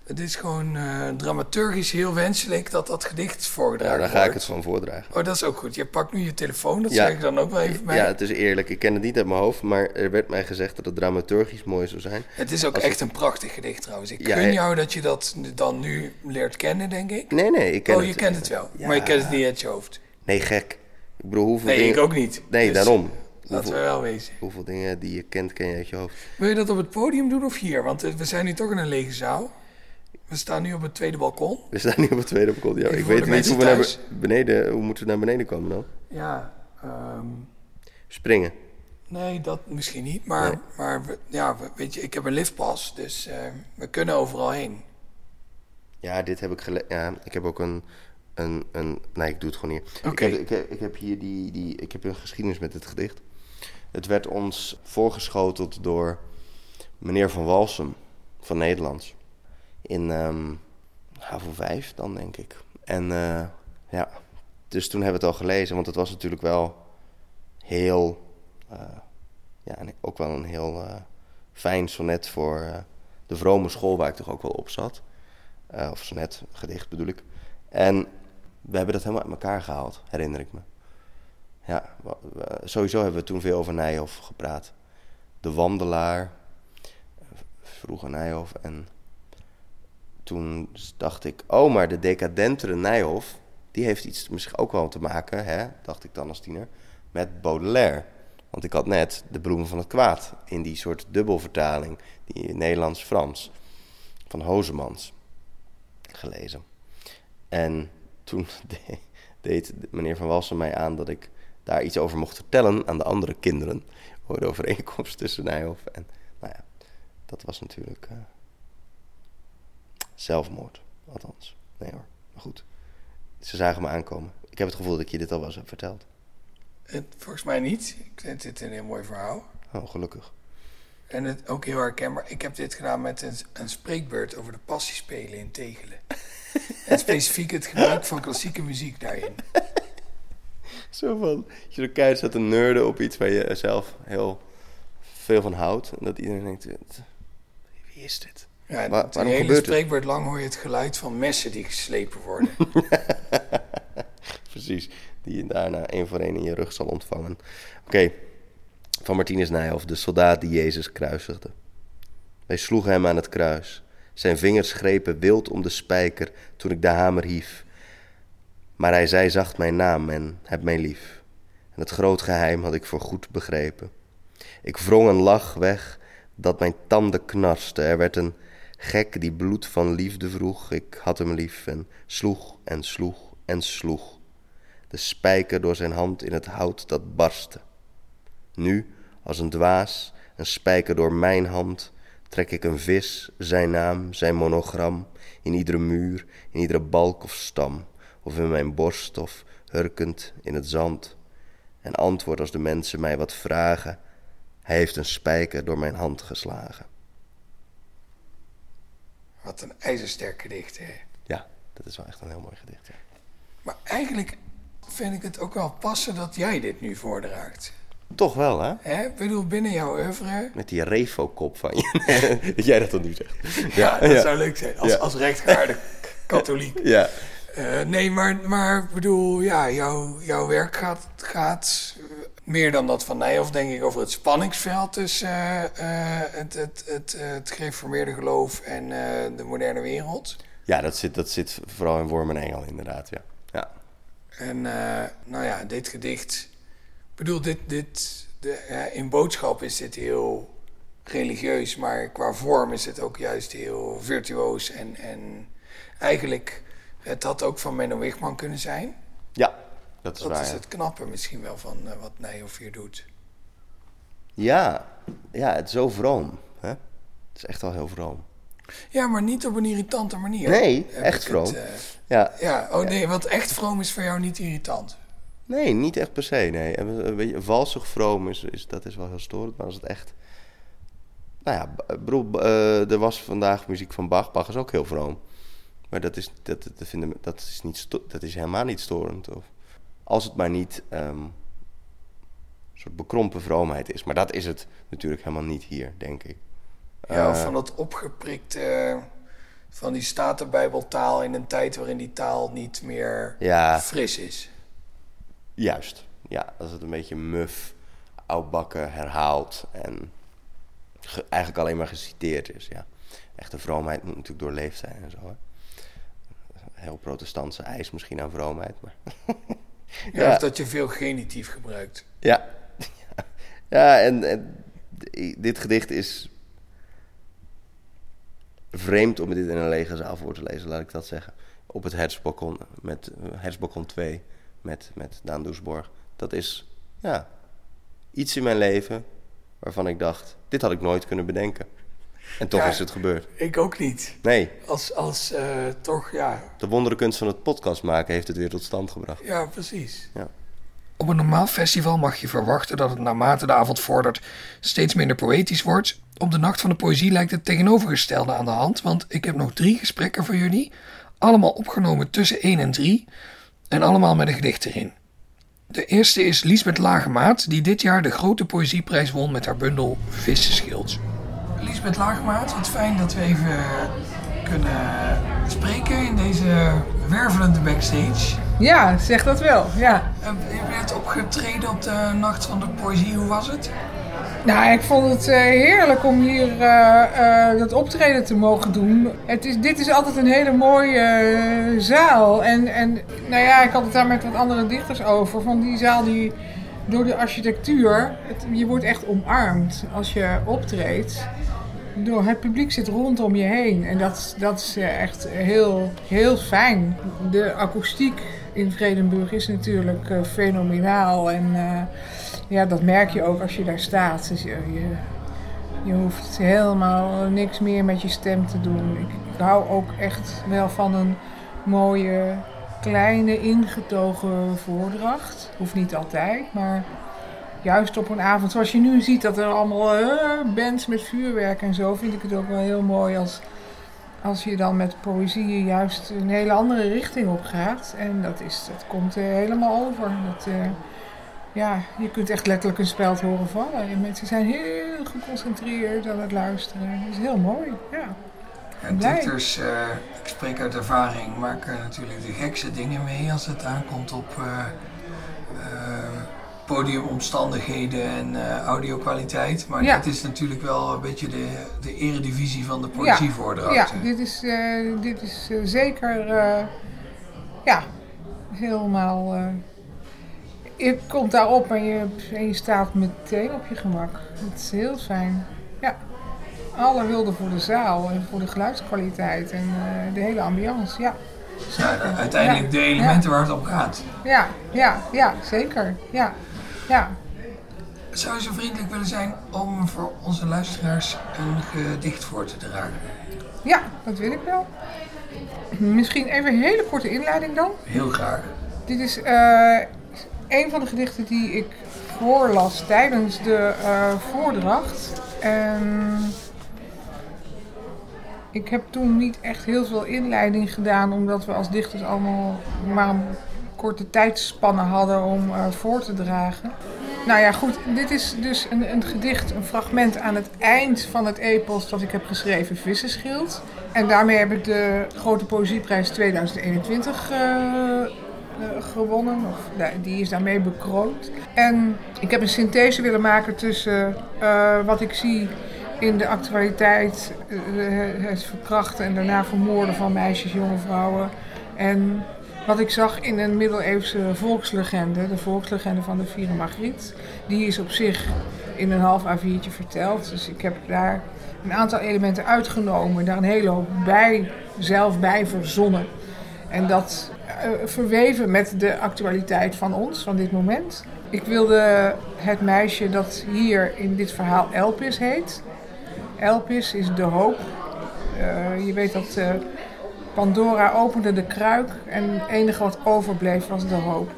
het is gewoon eh, dramaturgisch heel wenselijk dat dat gedicht voorgedragen Nou, daar ga ik wordt. het van voordragen. Oh, dat is ook goed. Je pakt nu je telefoon, dat zeg ik dan ook wel even bij. Ja, het is eerlijk. Ik ken het niet uit mijn hoofd, maar er werd mij gezegd dat het dramaturgisch mooi zou zijn. Het is ook Als echt een prachtig gedicht trouwens. Ik Ja, gun jou dat je dat dan nu leert kennen, denk ik. Nee, nee, ik ken oh, het. je kent het wel, Ja. maar je kent het niet uit je hoofd. Nee, gek. Ik bedoel, hoeveel Nee, dingen... ik ook niet. Nee, Dus daarom. laten we wel wezen. Hoeveel dingen die je kent, ken je uit je hoofd. Wil je dat op het podium doen of hier? Want eh, we zijn nu toch in een lege zaal. We staan nu op het tweede balkon. We staan nu op het tweede balkon. Ja, Even ik weet niet hoe we naar beneden... Hoe moeten we naar beneden komen dan? Ja, ehm, Springen. nee, dat misschien niet. Maar, maar we- ja, we- weet je, ik heb een liftpas, dus eh, we kunnen overal heen. Ja, dit heb ik gele... Ja, ik heb ook een... een, een... Nee, ik doe het gewoon hier. Oké. Ik, heb, ik, heb, ik heb hier die, die... Ik heb een geschiedenis met het gedicht. Het werd ons voorgeschoteld door meneer Van Walsum van Nederlands. In ehm HAVO 5 dan, denk ik. En eh, ja, dus toen hebben we het al gelezen. Want het was natuurlijk wel heel... eh, ja, ook wel een heel eh, fijn sonnet voor de vrome school waar ik toch ook wel op zat. Of sonnet, gedicht bedoel ik. En we hebben dat helemaal uit elkaar gehaald, herinner ik me. Ja, sowieso hebben we toen veel over Nijhoff gepraat. De wandelaar, vroeger Nijhoff. En toen dacht ik, oh, maar de decadentere Nijhoff... die heeft iets misschien ook wel te maken, hè, dacht ik dan als tiener... met Baudelaire. Want ik had net De Bloemen van het Kwaad... in die soort dubbelvertaling, die Nederlands-Frans... van Hozemans gelezen. En toen de- deed meneer Van Walsen mij aan dat ik daar iets over mocht vertellen aan de andere kinderen. Over de overeenkomst tussen Nijhoff en... Nou ja, dat was natuurlijk eh, zelfmoord, althans. Nee hoor, maar goed. Ze zagen me aankomen. Ik heb het gevoel dat ik je dit al wel eens heb verteld. Het, volgens mij niet. Ik vind dit een heel mooi verhaal. Oh, gelukkig. En het ook heel herkenbaar. Ik heb dit gedaan met een, een spreekbeurt over de passiespelen in Tegelen. en specifiek het gebruik van klassieke muziek daarin. Zo van, je er keihard zat te nerden op iets waar je zelf heel veel van houdt. En dat iedereen denkt, "Wat- wie is dit? Ja, Waar- waarom hele gebeurt het? spreekbeurt lang hoor je het geluid van messen die geslepen worden. Precies, die je daarna één voor één in je rug zal ontvangen. Oké, van Martinus Nijhoff, de soldaat die Jezus kruisigde. Wij sloegen hem aan het kruis. Zijn vingers grepen wild om de spijker toen ik de hamer hief. Maar hij zei zacht mijn naam en heb mij lief. En het groot geheim had ik voorgoed begrepen. Ik wrong een lach weg dat mijn tanden knarsten. Er werd een gek die bloed van liefde vroeg. Ik had hem lief en sloeg en sloeg en sloeg. De spijker door zijn hand in het hout dat barstte. Nu, als een dwaas, een spijker door mijn hand, trek ik een vis, zijn naam, zijn monogram, in iedere muur, in iedere balk of stam, of in mijn borst of hurkend in het zand. En antwoord als de mensen mij wat vragen, hij heeft een spijker door mijn hand geslagen. Wat een ijzersterk gedicht, hè? Ja, dat is wel echt een heel mooi gedicht. Ja. Maar eigenlijk vind ik het ook wel passen dat jij dit nu voordraagt. Toch wel, hè? Hè? Ik bedoel, binnen jouw oeuvre... Met die refo-kop van je. dat jij dat dan nu zegt. Ja, dat zou leuk zijn. Als, Ja. als katholiek. Ja. Eh, nee, maar, maar ik bedoel, ja, jouw, jouw werk gaat, gaat eh, meer dan dat van Nijhoff, denk ik, over het spanningsveld tussen eh, eh, het, het, het, het gereformeerde geloof en eh, de moderne wereld. Ja, dat zit, dat zit vooral in Worm en Engel, inderdaad. Ja. ja. En eh, nou ja, dit gedicht. Ik bedoel, dit, dit, de, in boodschap is dit heel religieus, maar qua vorm is het ook juist heel virtuoos. En, en eigenlijk, het had ook van Menno Wigman kunnen zijn. Ja, dat is Dat waar. is ja. het knappe misschien wel van eh, wat Nijhoff hier doet. Ja, ja, het is zo vroom. Hè? Het is echt wel heel vroom. Ja, maar niet op een irritante manier. Nee, heb echt vroom. het, eh, Ja. ja, oh nee, want echt vroom is voor jou niet irritant. Nee, niet echt per se. Nee. En Een beetje valsig vroom is, is, dat is wel heel storend. Maar als het echt. Nou ja, b- ik bedoel, b- eh, er was vandaag muziek van Bach. Bach is ook heel vroom. Maar dat is, dat, dat, vinden, dat is, niet sto- dat is helemaal niet storend. Of, als het maar niet ehm, een soort bekrompen vroomheid is. Maar dat is het natuurlijk helemaal niet hier, denk ik. Ja, Eh, van dat opgeprikte, van die statenbijbeltaal in een tijd waarin die taal niet meer Ja. fris is. Juist, ja. Als het een beetje muf, oudbakken, herhaald en ge- eigenlijk alleen maar geciteerd is, ja. Echte vroomheid moet natuurlijk doorleefd zijn en zo, hè. Heel protestantse eis misschien aan vroomheid, maar... Ja, Of dat je veel genitief gebruikt. Ja, ja en, dit gedicht is vreemd om dit in een lege zaal voor te lezen, laat ik dat zeggen. Op het Hertzbalkon, met eh, Hertzbalkon 2, met, met Daan Doesborg. Dat is, ja, iets in mijn leven waarvan ik dacht, dit had ik nooit kunnen bedenken. En toch Ja, is het gebeurd. Ik ook niet. Nee, Als, als eh, toch, ja, de wonderenkunst van het podcast maken heeft het weer tot stand gebracht. ja, precies. Ja. Op een normaal festival mag je verwachten dat het naarmate de avond vordert steeds minder poëtisch wordt. Op de Nacht van de Poëzie lijkt het tegenovergestelde aan de hand, want ik heb nog drie gesprekken voor jullie. Allemaal opgenomen tussen 1 en 3 en allemaal met een gedicht erin. De eerste is Liesbeth Lagemaat, die dit jaar de grote poëzieprijs won met haar bundel Vissenschild. Liesbeth Lagemaat, wat fijn dat we even kunnen spreken in deze wervelende backstage. Ja, zeg dat wel, ja. Je bent opgetreden op de Nacht van de Poëzie, hoe was het? Nou, ik vond het eh, heerlijk om hier eh, eh, dat optreden te mogen doen. Het is, dit is altijd een hele mooie eh, zaal. En, en nou ja, ik had het daar met wat andere dichters over. Van die zaal die door de architectuur, het, je wordt echt omarmd als je optreedt. Door het publiek zit rondom je heen. En dat, dat is eh, echt heel, heel fijn. De akoestiek in Vredenburg is natuurlijk eh, fenomenaal. En eh, ja, dat merk je ook als je daar staat. Dus je, je, je hoeft helemaal niks meer met je stem te doen. Ik, ik hou ook echt wel van een mooie, kleine, ingetogen voordracht. Hoeft niet altijd, maar juist op een avond zoals je nu ziet dat er allemaal eh, bands met vuurwerk en zo, vind ik het ook wel heel mooi als, als je dan met poëzie juist een hele andere richting op gaat. En dat, is, dat komt eh, helemaal over. Dat, eh, ja, je kunt echt letterlijk een speld horen vallen. En mensen zijn heel geconcentreerd aan het luisteren. Dat is heel mooi, ja. En dichters, ik spreek uit ervaring, maken natuurlijk de gekste dingen mee als het aankomt op podiumomstandigheden en eh audiokwaliteit. Maar Ja. dit is natuurlijk wel een beetje de, de eredivisie van de Ja, poëzievoordracht. ja dit is, eh, dit is eh, zeker ja, helemaal. je komt daarop en je, en je staat meteen op je gemak. Het is heel fijn. Ja. Alle wilde voor de zaal en voor de geluidskwaliteit en de hele ambiance. Ja. Ja, de- uiteindelijk de elementen waar het om gaat. Ja, ja, ja, zeker. Ja, ja. Zou je zo vriendelijk willen zijn om voor onze luisteraars een gedicht voor te dragen? ja, dat wil ik wel. Misschien even een hele korte inleiding dan. Heel graag. Dit is eh, een van de gedichten die ik voorlas tijdens de eh, voordracht. En ik heb toen niet echt heel veel inleiding gedaan, omdat we als dichters allemaal maar een korte tijdspannen hadden om eh, voor te dragen. Nou ja, goed, dit is dus een, een gedicht, een fragment aan het eind van het epos dat ik heb geschreven, Vissenschild. En daarmee heb ik de Grote Poëzieprijs 2021 eh, eh, gewonnen. Of, die is daarmee bekroond. En ik heb een synthese willen maken tussen wat ik zie in de actualiteit, eh, het verkrachten en daarna vermoorden van meisjes, jonge vrouwen. En wat ik zag in een middeleeuwse volkslegende, de volkslegende van de Vierde Margriet. Die is op zich in een half A4'tje verteld. Dus ik heb daar een aantal elementen uitgenomen, daar een hele hoop bij, zelf bij verzonnen. En dat eh, verweven met de actualiteit van ons, van dit moment. Ik wilde het meisje dat hier in dit verhaal Elpis heet. Elpis is de hoop. Eh, je weet dat eh, Pandora opende de kruik en het enige wat overbleef was de hoop.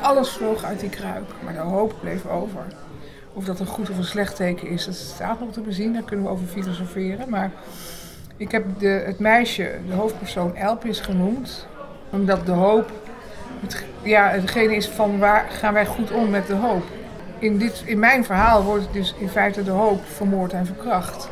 Alles vloog uit die kruik, maar de hoop bleef over. Of dat een goed of een slecht teken is, dat staat nog te bezien. Daar kunnen we over filosoferen. Maar ik heb de, het meisje, de hoofdpersoon Elpis genoemd. Omdat de hoop, het, ja, hetgene is van waar gaan wij goed om met de hoop. In, dit, in mijn verhaal wordt dus in feite de hoop vermoord en verkracht.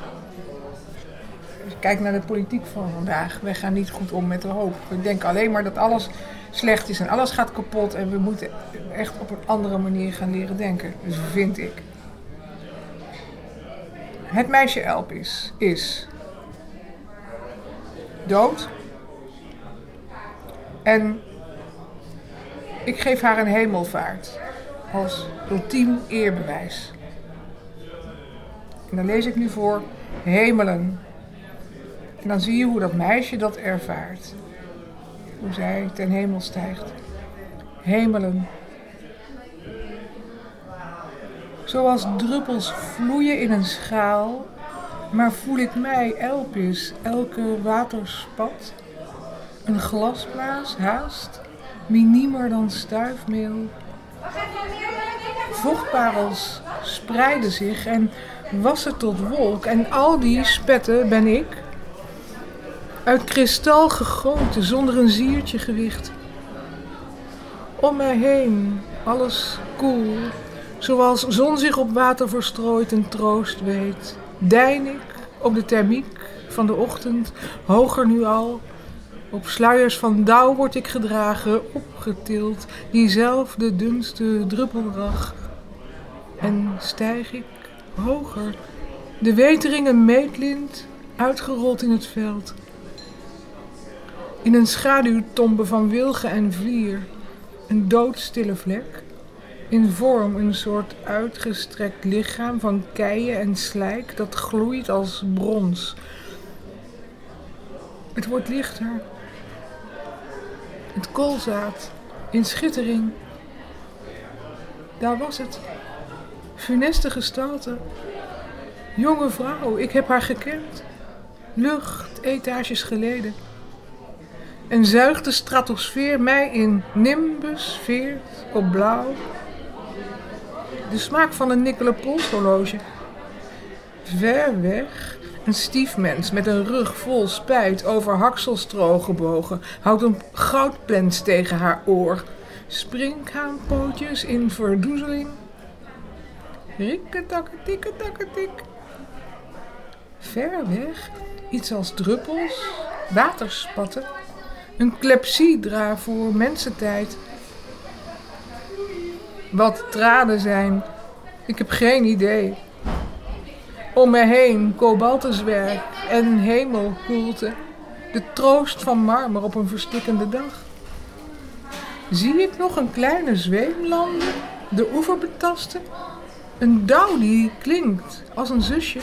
Kijk naar de politiek van vandaag. Wij gaan niet goed om met de hoop. We denken alleen maar dat alles slecht is en alles gaat kapot. En we moeten echt op een andere manier gaan leren denken. Dus vind ik. Het meisje Elpis is dood. En ik geef haar een hemelvaart als ultiem eerbewijs. En dan lees ik nu voor hemelen. En dan zie je hoe dat meisje dat ervaart. Hoe zij ten hemel stijgt. Hemelen. Zoals druppels vloeien in een schaal, maar voel ik mij, Elpis, elke waterspat, een glasblaas haast, miniemer dan stuifmeel. Vochtparels spreiden zich en wassen tot wolk en al die spetten ben ik, uit kristal gegoten zonder een ziertje gewicht. Om mij heen alles koel, zoals zon zich op water verstrooit en troost weet. Dein ik op de thermiek van de ochtend, hoger nu al. Op sluiers van dauw word ik gedragen, opgetild, diezelfde dunste druppelrag. En stijg ik hoger, de weteringen meetlint, uitgerold in het veld. In een schaduwtombe van wilgen en vlier, een doodstille vlek. In vorm een soort uitgestrekt lichaam van keien en slijk dat gloeit als brons. Het wordt lichter. Het koolzaad in schittering. Daar was het. Funeste gestalte. Jonge vrouw, ik heb haar gekend. Lucht, etages geleden. En zuigt de stratosfeer mij in nimbus veert op blauw. De smaak van een nikkelen polshorloge. Ver weg, een stiefmens met een rug vol spijt over hakselstro gebogen houdt een goudplens tegen haar oor. Springhaanpootjes in verdoezeling. Rikketakketikketakketiek. Ver weg, iets als druppels, waterspatten. Een klepsydra voor mensentijd. Wat tranen zijn, ik heb geen idee. Om me heen kobaltenswerk en hemelkoelte. De troost van marmer op een verstikkende dag. Zie ik nog een kleine zweemlander de oever betasten? Een dauw die klinkt als een zusje.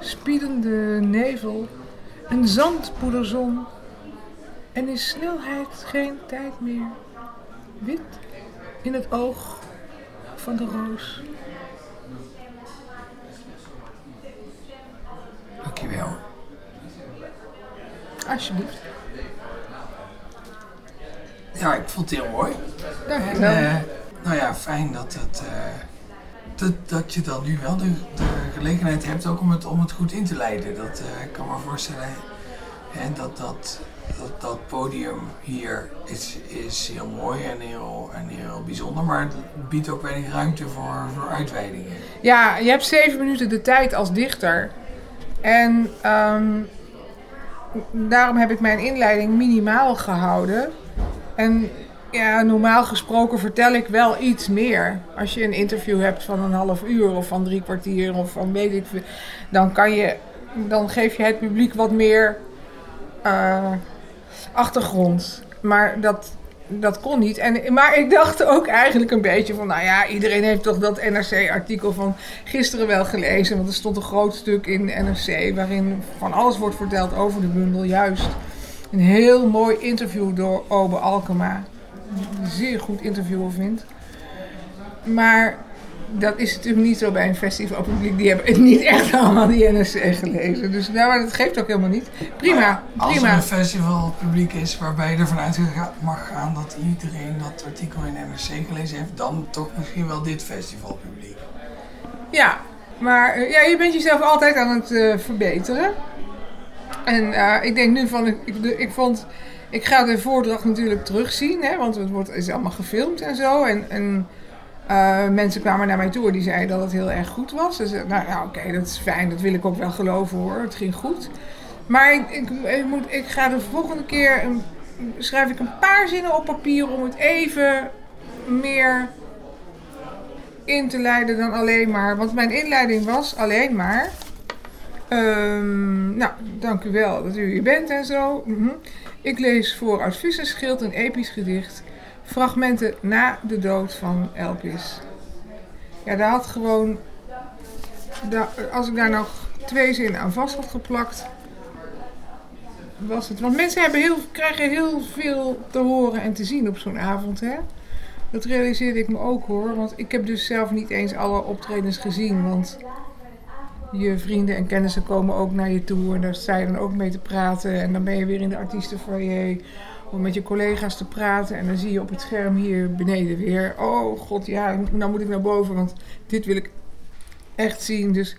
Spiedende nevel, een zandpoederzon. En is snelheid geen tijd meer. Wit in het oog van de roos. Dankjewel. Alsjeblieft. Ja, ik vond het heel mooi. Dankjewel. En, eh, nou ja, fijn dat, het, eh, dat, dat je dan nu wel de, de gelegenheid hebt ook om het, om het goed in te leiden. Dat ik kan me voorstellen dat, dat, dat dat podium hier is, is heel mooi en heel, en heel bijzonder, maar het biedt ook weinig ruimte voor, voor uitweidingen. Ja, je hebt zeven minuten de tijd als dichter. En ehm, daarom heb ik mijn inleiding minimaal gehouden. En ja, normaal gesproken vertel ik wel iets meer. Als je een interview hebt van een half uur of van drie kwartier of van weet ik veel, dan kan je, dan geef je het publiek wat meer eh, achtergrond. Maar dat, dat kon niet. En, maar ik dacht ook eigenlijk een beetje van, nou ja, iedereen heeft toch dat NRC-artikel van gisteren wel gelezen. Want er stond een groot stuk in NRC waarin van alles wordt verteld over de bundel. Juist een heel mooi interview door Obe Alkema. Zeer goed interviewer vindt. Maar dat is natuurlijk niet zo bij een festivalpubliek. Die hebben niet echt allemaal die NRC gelezen. Dus nou, maar dat geeft ook helemaal niet. Prima, Als er prima. een festivalpubliek is waarbij je ervan uit mag gaan dat iedereen dat artikel in NRC gelezen heeft, dan toch misschien wel dit festivalpubliek. Ja, maar eh, ja, je bent jezelf altijd aan het eh, verbeteren. En eh, ik denk nu van, ik, ik, ik vond, ik ga de voordracht natuurlijk terugzien, hè, want het wordt, is allemaal gefilmd en zo. En, en eh, mensen kwamen naar mij toe die zeiden dat het heel erg goed was. Dus eh, nou ja, oké, dat is fijn, dat wil ik ook wel geloven hoor, het ging goed. Maar ik, moet, ik ga de volgende keer, een, schrijf ik een paar zinnen op papier om het even meer in te leiden dan alleen maar. Want mijn inleiding was alleen maar. ehm, nou, dank u wel dat u hier bent en zo. Mhm. Ik lees voor uit Vissenschild een episch gedicht. Fragmenten na de dood van Elpis. Ja, daar had gewoon. daar- als ik daar nog twee zinnen aan vast had geplakt. Was het. Want mensen hebben heel, krijgen heel veel te horen en te zien op zo'n avond, hè? Dat realiseerde ik me ook hoor. Want ik heb dus zelf niet eens alle optredens gezien. Want je vrienden en kennissen komen ook naar je toe. En daar sta dan ook mee te praten. En dan ben je weer in de artiestenfoyer om met je collega's te praten. En dan zie je op het scherm hier beneden weer. Oh god, ja, nou moet ik naar boven. Want dit wil ik echt zien. Dus,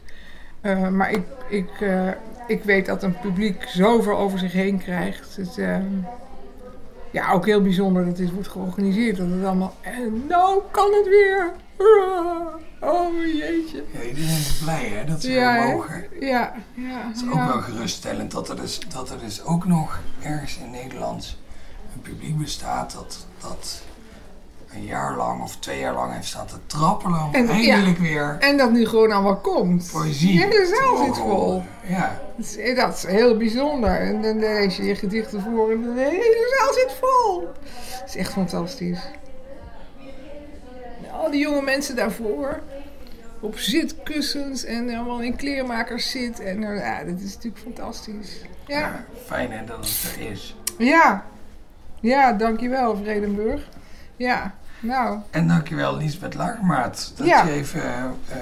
eh, maar ik, ik, eh, ik weet dat een publiek zoveel over zich heen krijgt. Het, eh, ja, ook heel bijzonder dat dit wordt georganiseerd. Dat het allemaal. En nou kan het weer. Hoera. Oh jeetje. Ja, iedereen is blij hè, dat ze Ja, weer hè? mogen. Ja, ja. Het is ook wel geruststellend dat er, dus, dat er dus ook nog ergens in Nederland een publiek bestaat dat, dat een jaar lang of twee jaar lang heeft staan te trappelen om En, eindelijk ja, weer en dat nu gewoon allemaal komt. poëzie De hele zaal zit vol. Ja. Dat is, dat is heel bijzonder. En dan lees je je gedichten voor en de hele zaal zit vol. Dat is echt fantastisch. En Al die jonge mensen daarvoor. Op zitkussens en allemaal in kleermakers zit. En ja, dat is natuurlijk fantastisch. Ja. Fijn hè, dat het er is. Ja. Ja, dankjewel Vredenburg. Ja, nou. En dankjewel Liesbeth Lagermaat dat Ja. je even eh, eh,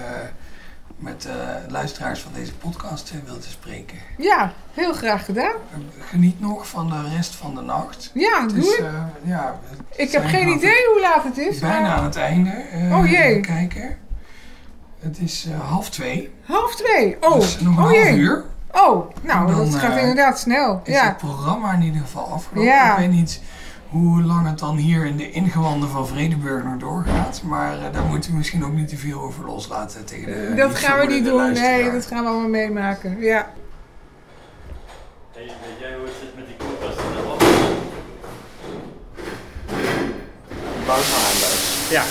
met de luisteraars van deze podcast eh, wilt spreken. Ja, heel graag gedaan. Geniet nog van de rest van de nacht. Ja, Het doe is, ik. eh, ja, Ik heb geen geloof idee hoe laat het is. Bijna maar- aan het einde. eh, Oh, jee. kijken. Het is eh, half twee. Half twee. Oh, Dus nog een oh half jee. uur. Oh, nou, dan, dat gaat eh, inderdaad snel. Is Ja. het programma in ieder geval afgelopen. Ja. Ik weet niet hoe lang het dan hier in de ingewanden van Vredenburg nog doorgaat. Maar eh, daar moeten we misschien ook niet te veel over loslaten tegen de dat gaan we niet doen. luisteraar. Nee, dat gaan we allemaal meemaken. Ja. Hey, weet jij hoe het zit met die koelkast in de Bouwsmaanbuis. Ja.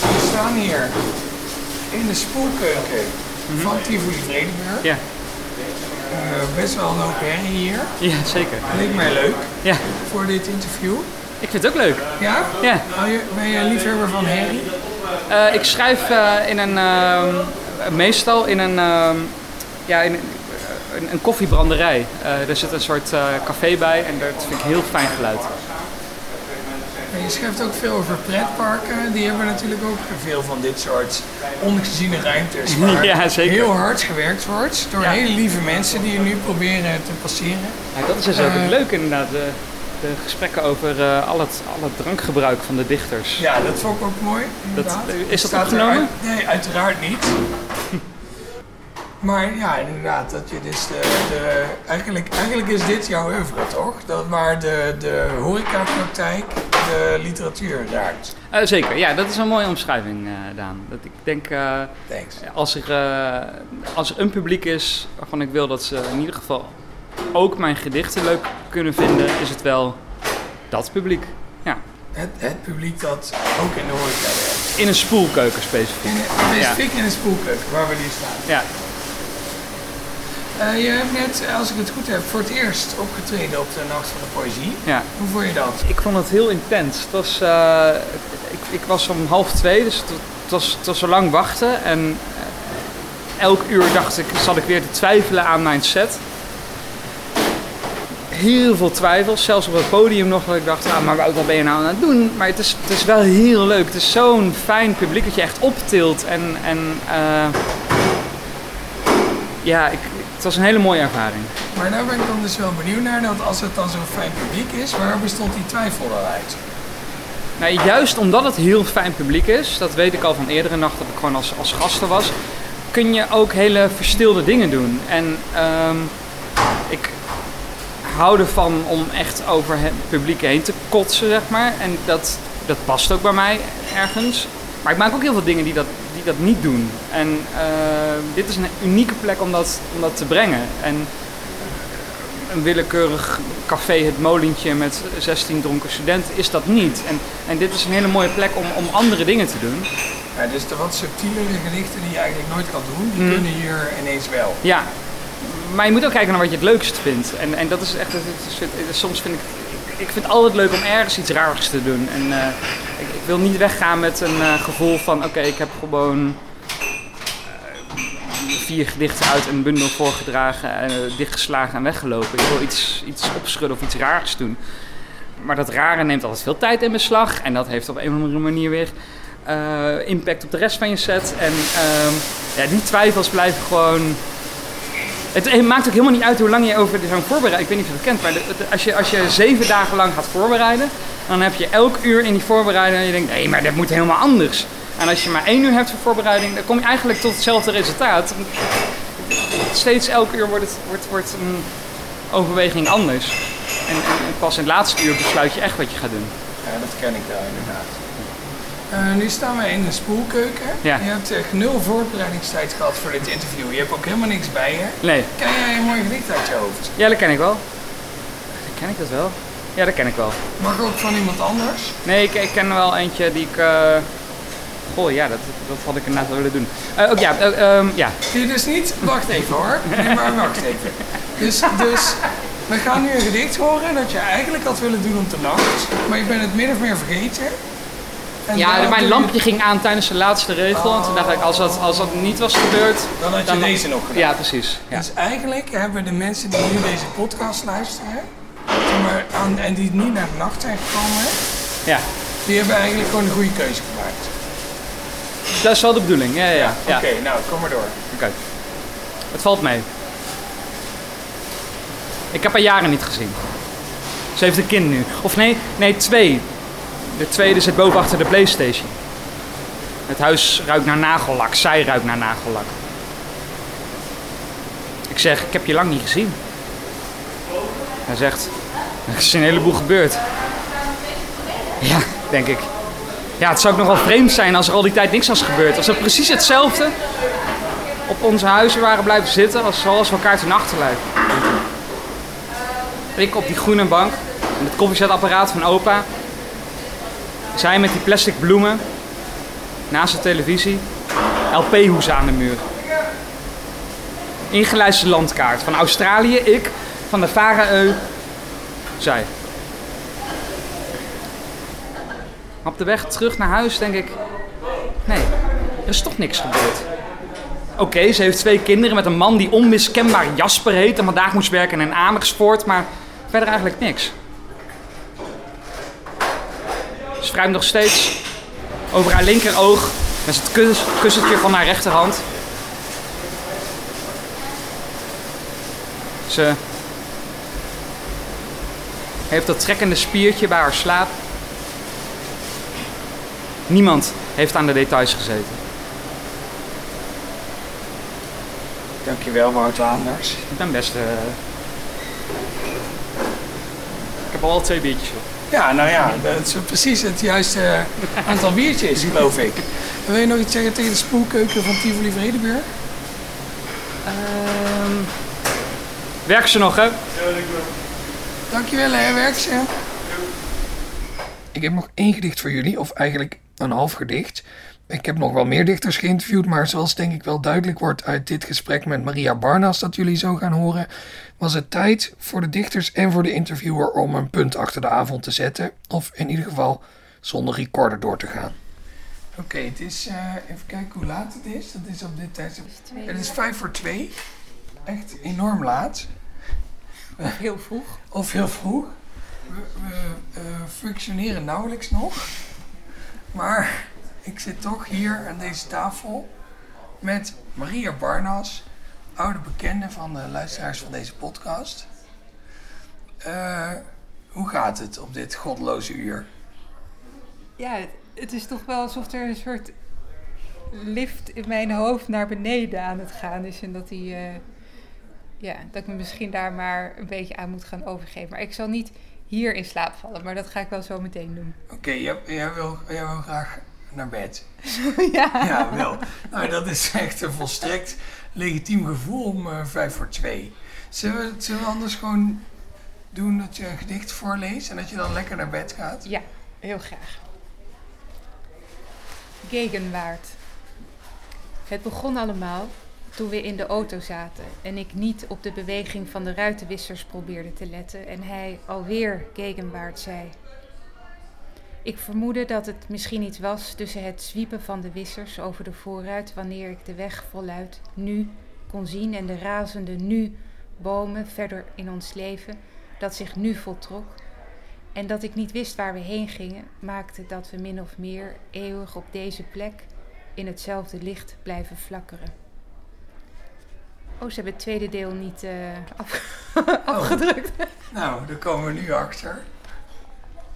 We staan hier in de spoelkeuken van Tivoli Vredenburg. Ja. Eh, best wel een hoop herrie hier. Ja, zeker. Leek mij leuk Ja. voor dit interview. Ik vind het ook leuk. Ja? Ja. Ben je liefhebber van herrie? Eh, ik schrijf eh, in een, ehm, meestal in een, ehm, ja, in een, een, koffiebranderij. Er zit een soort café bij en dat vind ik heel fijn geluid. En je schrijft ook veel over pretparken. Die hebben natuurlijk ook veel van dit soort ongeziene ruimtes. Waar Ja, zeker. heel hard gewerkt wordt door Ja. hele lieve mensen die je nu proberen te passeren. Ja, dat is dus ook Eh, het leuke inderdaad. De, de gesprekken over eh, al, het, al het drankgebruik van de dichters. Ja, dat vond ik ook mooi. Dat, inderdaad. is dat Staat opgenomen? nee, uiteraard niet. Maar ja, inderdaad, dat je dus de, de, eigenlijk, eigenlijk is dit jouw oeuvre, toch? Dat waar de, de horecapraktijk de literatuur raakt. Eh, zeker, ja, dat is een mooie omschrijving, eh, Daan. Dat ik denk, eh, als, er, als er een publiek is waarvan ik wil dat ze in ieder geval ook mijn gedichten leuk kunnen vinden, is het wel dat publiek. Ja. Het, het publiek dat ook in de horeca werkt. In een spoelkeuken specifiek. Specifiek in de spoelkeuken, waar we nu staan. Ja. Eh, je hebt net, als ik het goed heb, voor het eerst opgetreden op de Nacht van de Poëzie. Ja. Hoe vond je dat? Ik vond het heel intens. Het was, eh, ik, ik was om half twee, dus het, het was, het was zo lang wachten. En eh, elk uur dacht ik, zat ik weer te twijfelen aan mijn set. heel veel twijfels. Zelfs op het podium nog dat ik dacht, ah, maar wat ben je nou aan het doen? Maar het is, het is wel heel leuk. Het is zo'n fijn publiek dat je echt optilt. En, en ja, ik, het was een hele mooie ervaring. Maar daar ben ik dan dus wel benieuwd naar, dat als het dan zo'n fijn publiek is, waar bestond die twijfel dan uit? Nou, juist omdat het heel fijn publiek is, dat weet ik al van eerdere nachten dat ik gewoon als, als gasten was, kun je ook hele verstilde dingen doen. En ehm, ik hou ervan om echt over het publiek heen te kotsen, zeg maar. En dat, dat past ook bij mij ergens. Maar ik maak ook heel veel dingen die dat, dat niet doen. En eh, dit is een unieke plek om dat, om dat te brengen. En een willekeurig café, het molentje met 16 dronken studenten, is dat niet. En, en dit is een hele mooie plek om, om andere dingen te doen. Ja, dus de wat subtielere gedichten die je eigenlijk nooit kan doen, die Mhm. kunnen hier ineens wel. Ja, maar je moet ook kijken naar wat je het leukst vindt. En, en dat is echt, het is- het is- soms vind ik, ik vind het altijd leuk om ergens iets raars te doen. En eh, ik, wil niet weggaan met een eh, gevoel van, oké, ik heb gewoon eh, vier gedichten uit een bundel voorgedragen, eh, dichtgeslagen en weggelopen. Ik wil iets, iets opschudden of iets raars doen. Maar dat rare neemt altijd veel tijd in beslag. En dat heeft op een of andere manier weer impact op de rest van je set. En ehm, ja, die twijfels blijven gewoon het, maakt ook helemaal niet uit hoe lang je over zo'n voorbereiding... Ik weet niet of je dat kent, maar als, je, als je zeven dagen lang gaat voorbereiden... dan heb je elk uur in die voorbereiding... en je denkt, nee, maar dat moet helemaal anders. En als je maar één uur hebt voor voorbereiding... dan kom je eigenlijk tot hetzelfde resultaat. Steeds elk uur wordt, het, wordt, wordt een overweging anders. En, en, en pas in het laatste uur besluit je echt wat je gaat doen. Ja, dat ken ik wel inderdaad. Eh, nu staan we in de spoelkeuken. Ja. Je hebt echt nul voorbereidingstijd gehad voor dit interview. Je hebt ook helemaal niks bij je. Nee. Ken jij een mooi gedicht uit je hoofd? Ja, dat ken ik wel. Ken ik dat wel? Ja, dat ken ik wel. Mag ook van iemand anders? Nee, ik, ik ken wel eentje die ik... eh Goh, ja, dat, dat had ik inderdaad willen doen. Eh, ook ja, eh, ehm, ja. Je dus niet? Wacht even hoor. Nee, maar wacht even. Dus, dus we gaan nu een gedicht horen dat je eigenlijk had willen doen op de nacht. Maar je bent het min of meer vergeten. En Ja, mijn je- lampje ging aan tijdens de laatste regel. En toen dacht ik, als dat, als dat niet was gebeurd... Dan had je deze nog gedaan. Ja, precies. Ja. Dus eigenlijk hebben de mensen die nu deze podcast luisteren, maar, aan, en die niet naar de nacht zijn gekomen, ja, die hebben eigenlijk gewoon een goede keuze gemaakt. dat is wel de bedoeling. Ja, ja, ja. ja. Oké, nou, kom maar door. Oké. Het valt mee. Ik heb haar jaren niet gezien. Ze heeft een kind nu. Of nee, nee, twee. De tweede zit boven achter de Playstation. Het huis ruikt naar nagellak. Zij ruikt naar nagellak. Ik zeg, ik heb je lang niet gezien. Hij zegt, er is een heleboel gebeurd. Ja, denk ik. Ja, het zou ook nogal vreemd zijn als er al die tijd niks was gebeurd. Als er precies hetzelfde op onze huizen waren blijven zitten als zoals we elkaar ten achterlijf. Ik op die groene bank met het koffiezetapparaat van opa. Zij met die plastic bloemen naast de televisie. LP-hoes aan de muur. Ingelijste landkaart van Australië, ik. Van de Faroe, zij. Op de weg terug naar huis denk ik... Nee, er is toch niks gebeurd. Oké, ze heeft twee kinderen met een man die onmiskenbaar Jasper heet... en vandaag moest werken in Amersfoort, maar verder eigenlijk niks. Ze wrijft nog steeds over haar linkeroog... met het kus, kussentje van haar rechterhand. Ze heeft dat trekkende spiertje bij haar slaap. Niemand heeft aan de details gezeten. Dankjewel, Wouter Anders. Ik ben best... eh, Ik heb al twee biertjes op. Ja, nou ja, dat is precies het juiste aantal biertjes, geloof ik. En wil je nog iets zeggen tegen de spoelkeuken van Tivoli Vredenburg? Ehm werk ze nog, hè? Dankjewel, hè, werk ze. Ik heb nog één gedicht voor jullie, of eigenlijk een half gedicht. Ik heb nog wel meer dichters geïnterviewd, maar zoals denk ik wel duidelijk wordt uit dit gesprek met Maria Barnas dat jullie zo gaan horen, was het tijd voor de dichters en voor de interviewer om een punt achter de avond te zetten, of in ieder geval zonder recorder door te gaan. Oké, het is, eh, even kijken hoe laat het is. Dat is op dit tijdstip. Het is vijf voor twee. Echt enorm laat. Of heel vroeg. Of heel vroeg. We, we eh, functioneren nauwelijks nog. Maar ik zit toch hier aan deze tafel met Maria Barnas, oude bekende van de luisteraars van deze podcast. Eh, hoe gaat het op dit godloze uur? Ja, het, is toch wel alsof er een soort lift in mijn hoofd naar beneden aan het gaan is. En dat, die, eh, ja, dat ik me misschien daar maar een beetje aan moet gaan overgeven. Maar ik zal niet hier in slaap vallen, maar dat ga ik wel zo meteen doen. Oké, jij, jij, wil, jij wil graag naar bed. ja. Ja, wel. Nou, dat is echt een volstrekt legitiem gevoel om eh, vijf voor twee. Zullen we, zullen we anders gewoon doen dat je een gedicht voorleest en dat je dan lekker naar bed gaat? Ja, heel graag. Gegenwaard. Het begon allemaal toen we in de auto zaten en ik niet op de beweging van de ruitenwissers probeerde te letten en hij alweer gegenwaard zei. Ik vermoedde dat het misschien iets was tussen het zwiepen van de wissers over de voorruit wanneer ik de weg voluit nu kon zien en de razende nu bomen verder in ons leven dat zich nu voltrok en dat ik niet wist waar we heen gingen, maakte dat we min of meer eeuwig op deze plek in hetzelfde licht blijven flakkeren. Oh, ze hebben het tweede deel niet eh, af- afgedrukt. Nou, daar komen we nu achter.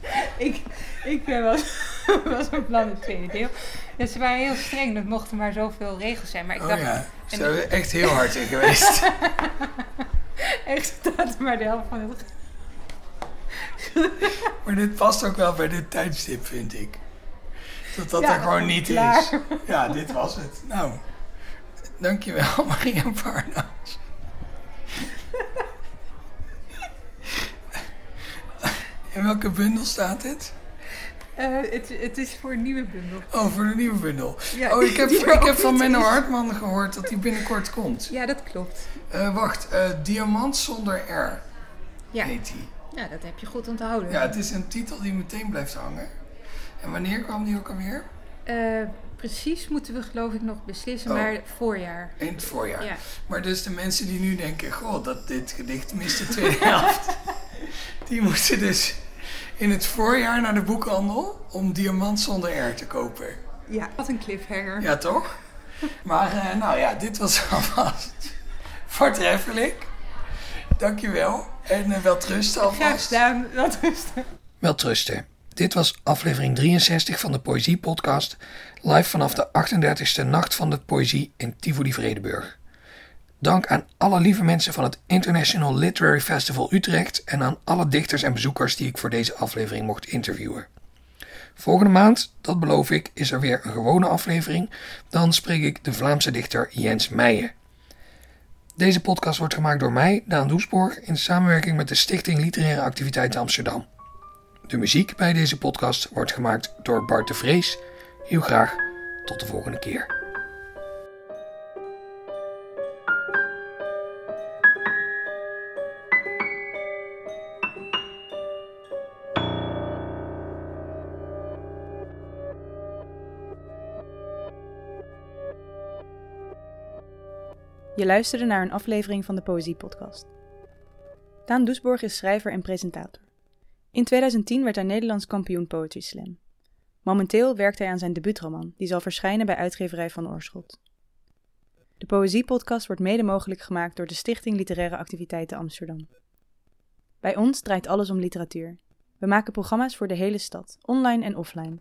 ik ik eh, was, was van plan het tweede deel. Dus ze waren heel streng, er mochten maar zoveel regels zijn. Maar ik Oh dacht, ja, ze zijn echt heel hard in geweest. echt staat maar de helft van het Maar dit past ook wel bij dit tijdstip, vind ik. Dat dat Ja, er gewoon niet klaar. is. Ja, dit was het. Nou, dankjewel Maria Barnas. In welke bundel staat dit? Eh, het, is voor een nieuwe bundel. Oh, voor de nieuwe bundel. Ja, oh, ik heb, ik heb van niet Menno. Hartman gehoord dat die binnenkort komt. Ja, dat klopt. Eh, wacht, eh, Diamant zonder R Ja. heet die. Ja, dat heb je goed onthouden. Ja, het is een titel die meteen blijft hangen. En wanneer kwam die ook alweer? Precies moeten we geloof ik nog beslissen, Oh. maar voorjaar. In het voorjaar. Ja. Maar dus de mensen die nu denken, goh, dat dit gedicht mist de tweede helft. die moeten dus in het voorjaar naar de boekhandel om Diamant zonder R te kopen. Ja, wat een cliffhanger. Ja, toch? Maar eh, nou ja, dit was alvast voortreffelijk. Dankjewel. En uh, wel trusten alvast. Graag gedaan, wel trusten. Wel trusten. Dit was aflevering 63 van de Poëzie Podcast. Live vanaf de 38e Nacht van de Poëzie in Tivoli Vredenburg. Dank aan alle lieve mensen van het International Literary Festival Utrecht en aan alle dichters en bezoekers die ik voor deze aflevering mocht interviewen. Volgende maand, dat beloof ik, is er weer een gewone aflevering. Dan spreek ik de Vlaamse dichter Jens Meijen. Deze podcast wordt gemaakt door mij, Daan Doesborg, in samenwerking met de Stichting Literaire Activiteiten Amsterdam. De muziek bij deze podcast wordt gemaakt door Bart de Vrees. Heel graag tot de volgende keer. Je luisterde naar een aflevering van de Poëzie Podcast. Daan Doesborg is schrijver en presentator. In 2010 werd hij Nederlands kampioen Poetry Slam. Momenteel werkt hij aan zijn debuutroman, die zal verschijnen bij uitgeverij Van Oorschot. De Poëzie Podcast wordt mede mogelijk gemaakt door de Stichting Literaire Activiteiten Amsterdam. Bij ons draait alles om literatuur. We maken programma's voor de hele stad, online en offline.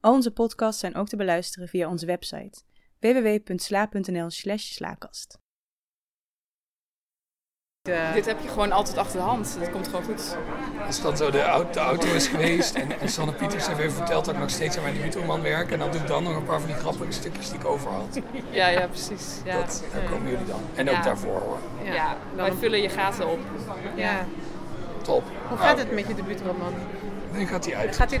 Al onze podcasts zijn ook te beluisteren via onze website www.sla.nl slash slaakast. Dit heb je gewoon altijd achter de hand. Dat komt gewoon goed. Als dat zo de auto, de auto is geweest en, en Sanne Pieters heeft even verteld dat ik nog steeds aan mijn debuutroman werk. En dan doe ik dan nog een paar van die grappige stukjes die ik over had. Ja, ja, precies. Ja. Dat, daar komen jullie dan. En ook Ja. daarvoor hoor. Ja, wij vullen je gaten op. Ja. Top. Hoe gaat het met je debuutroman? Nu gaat hij uit. Gaat hij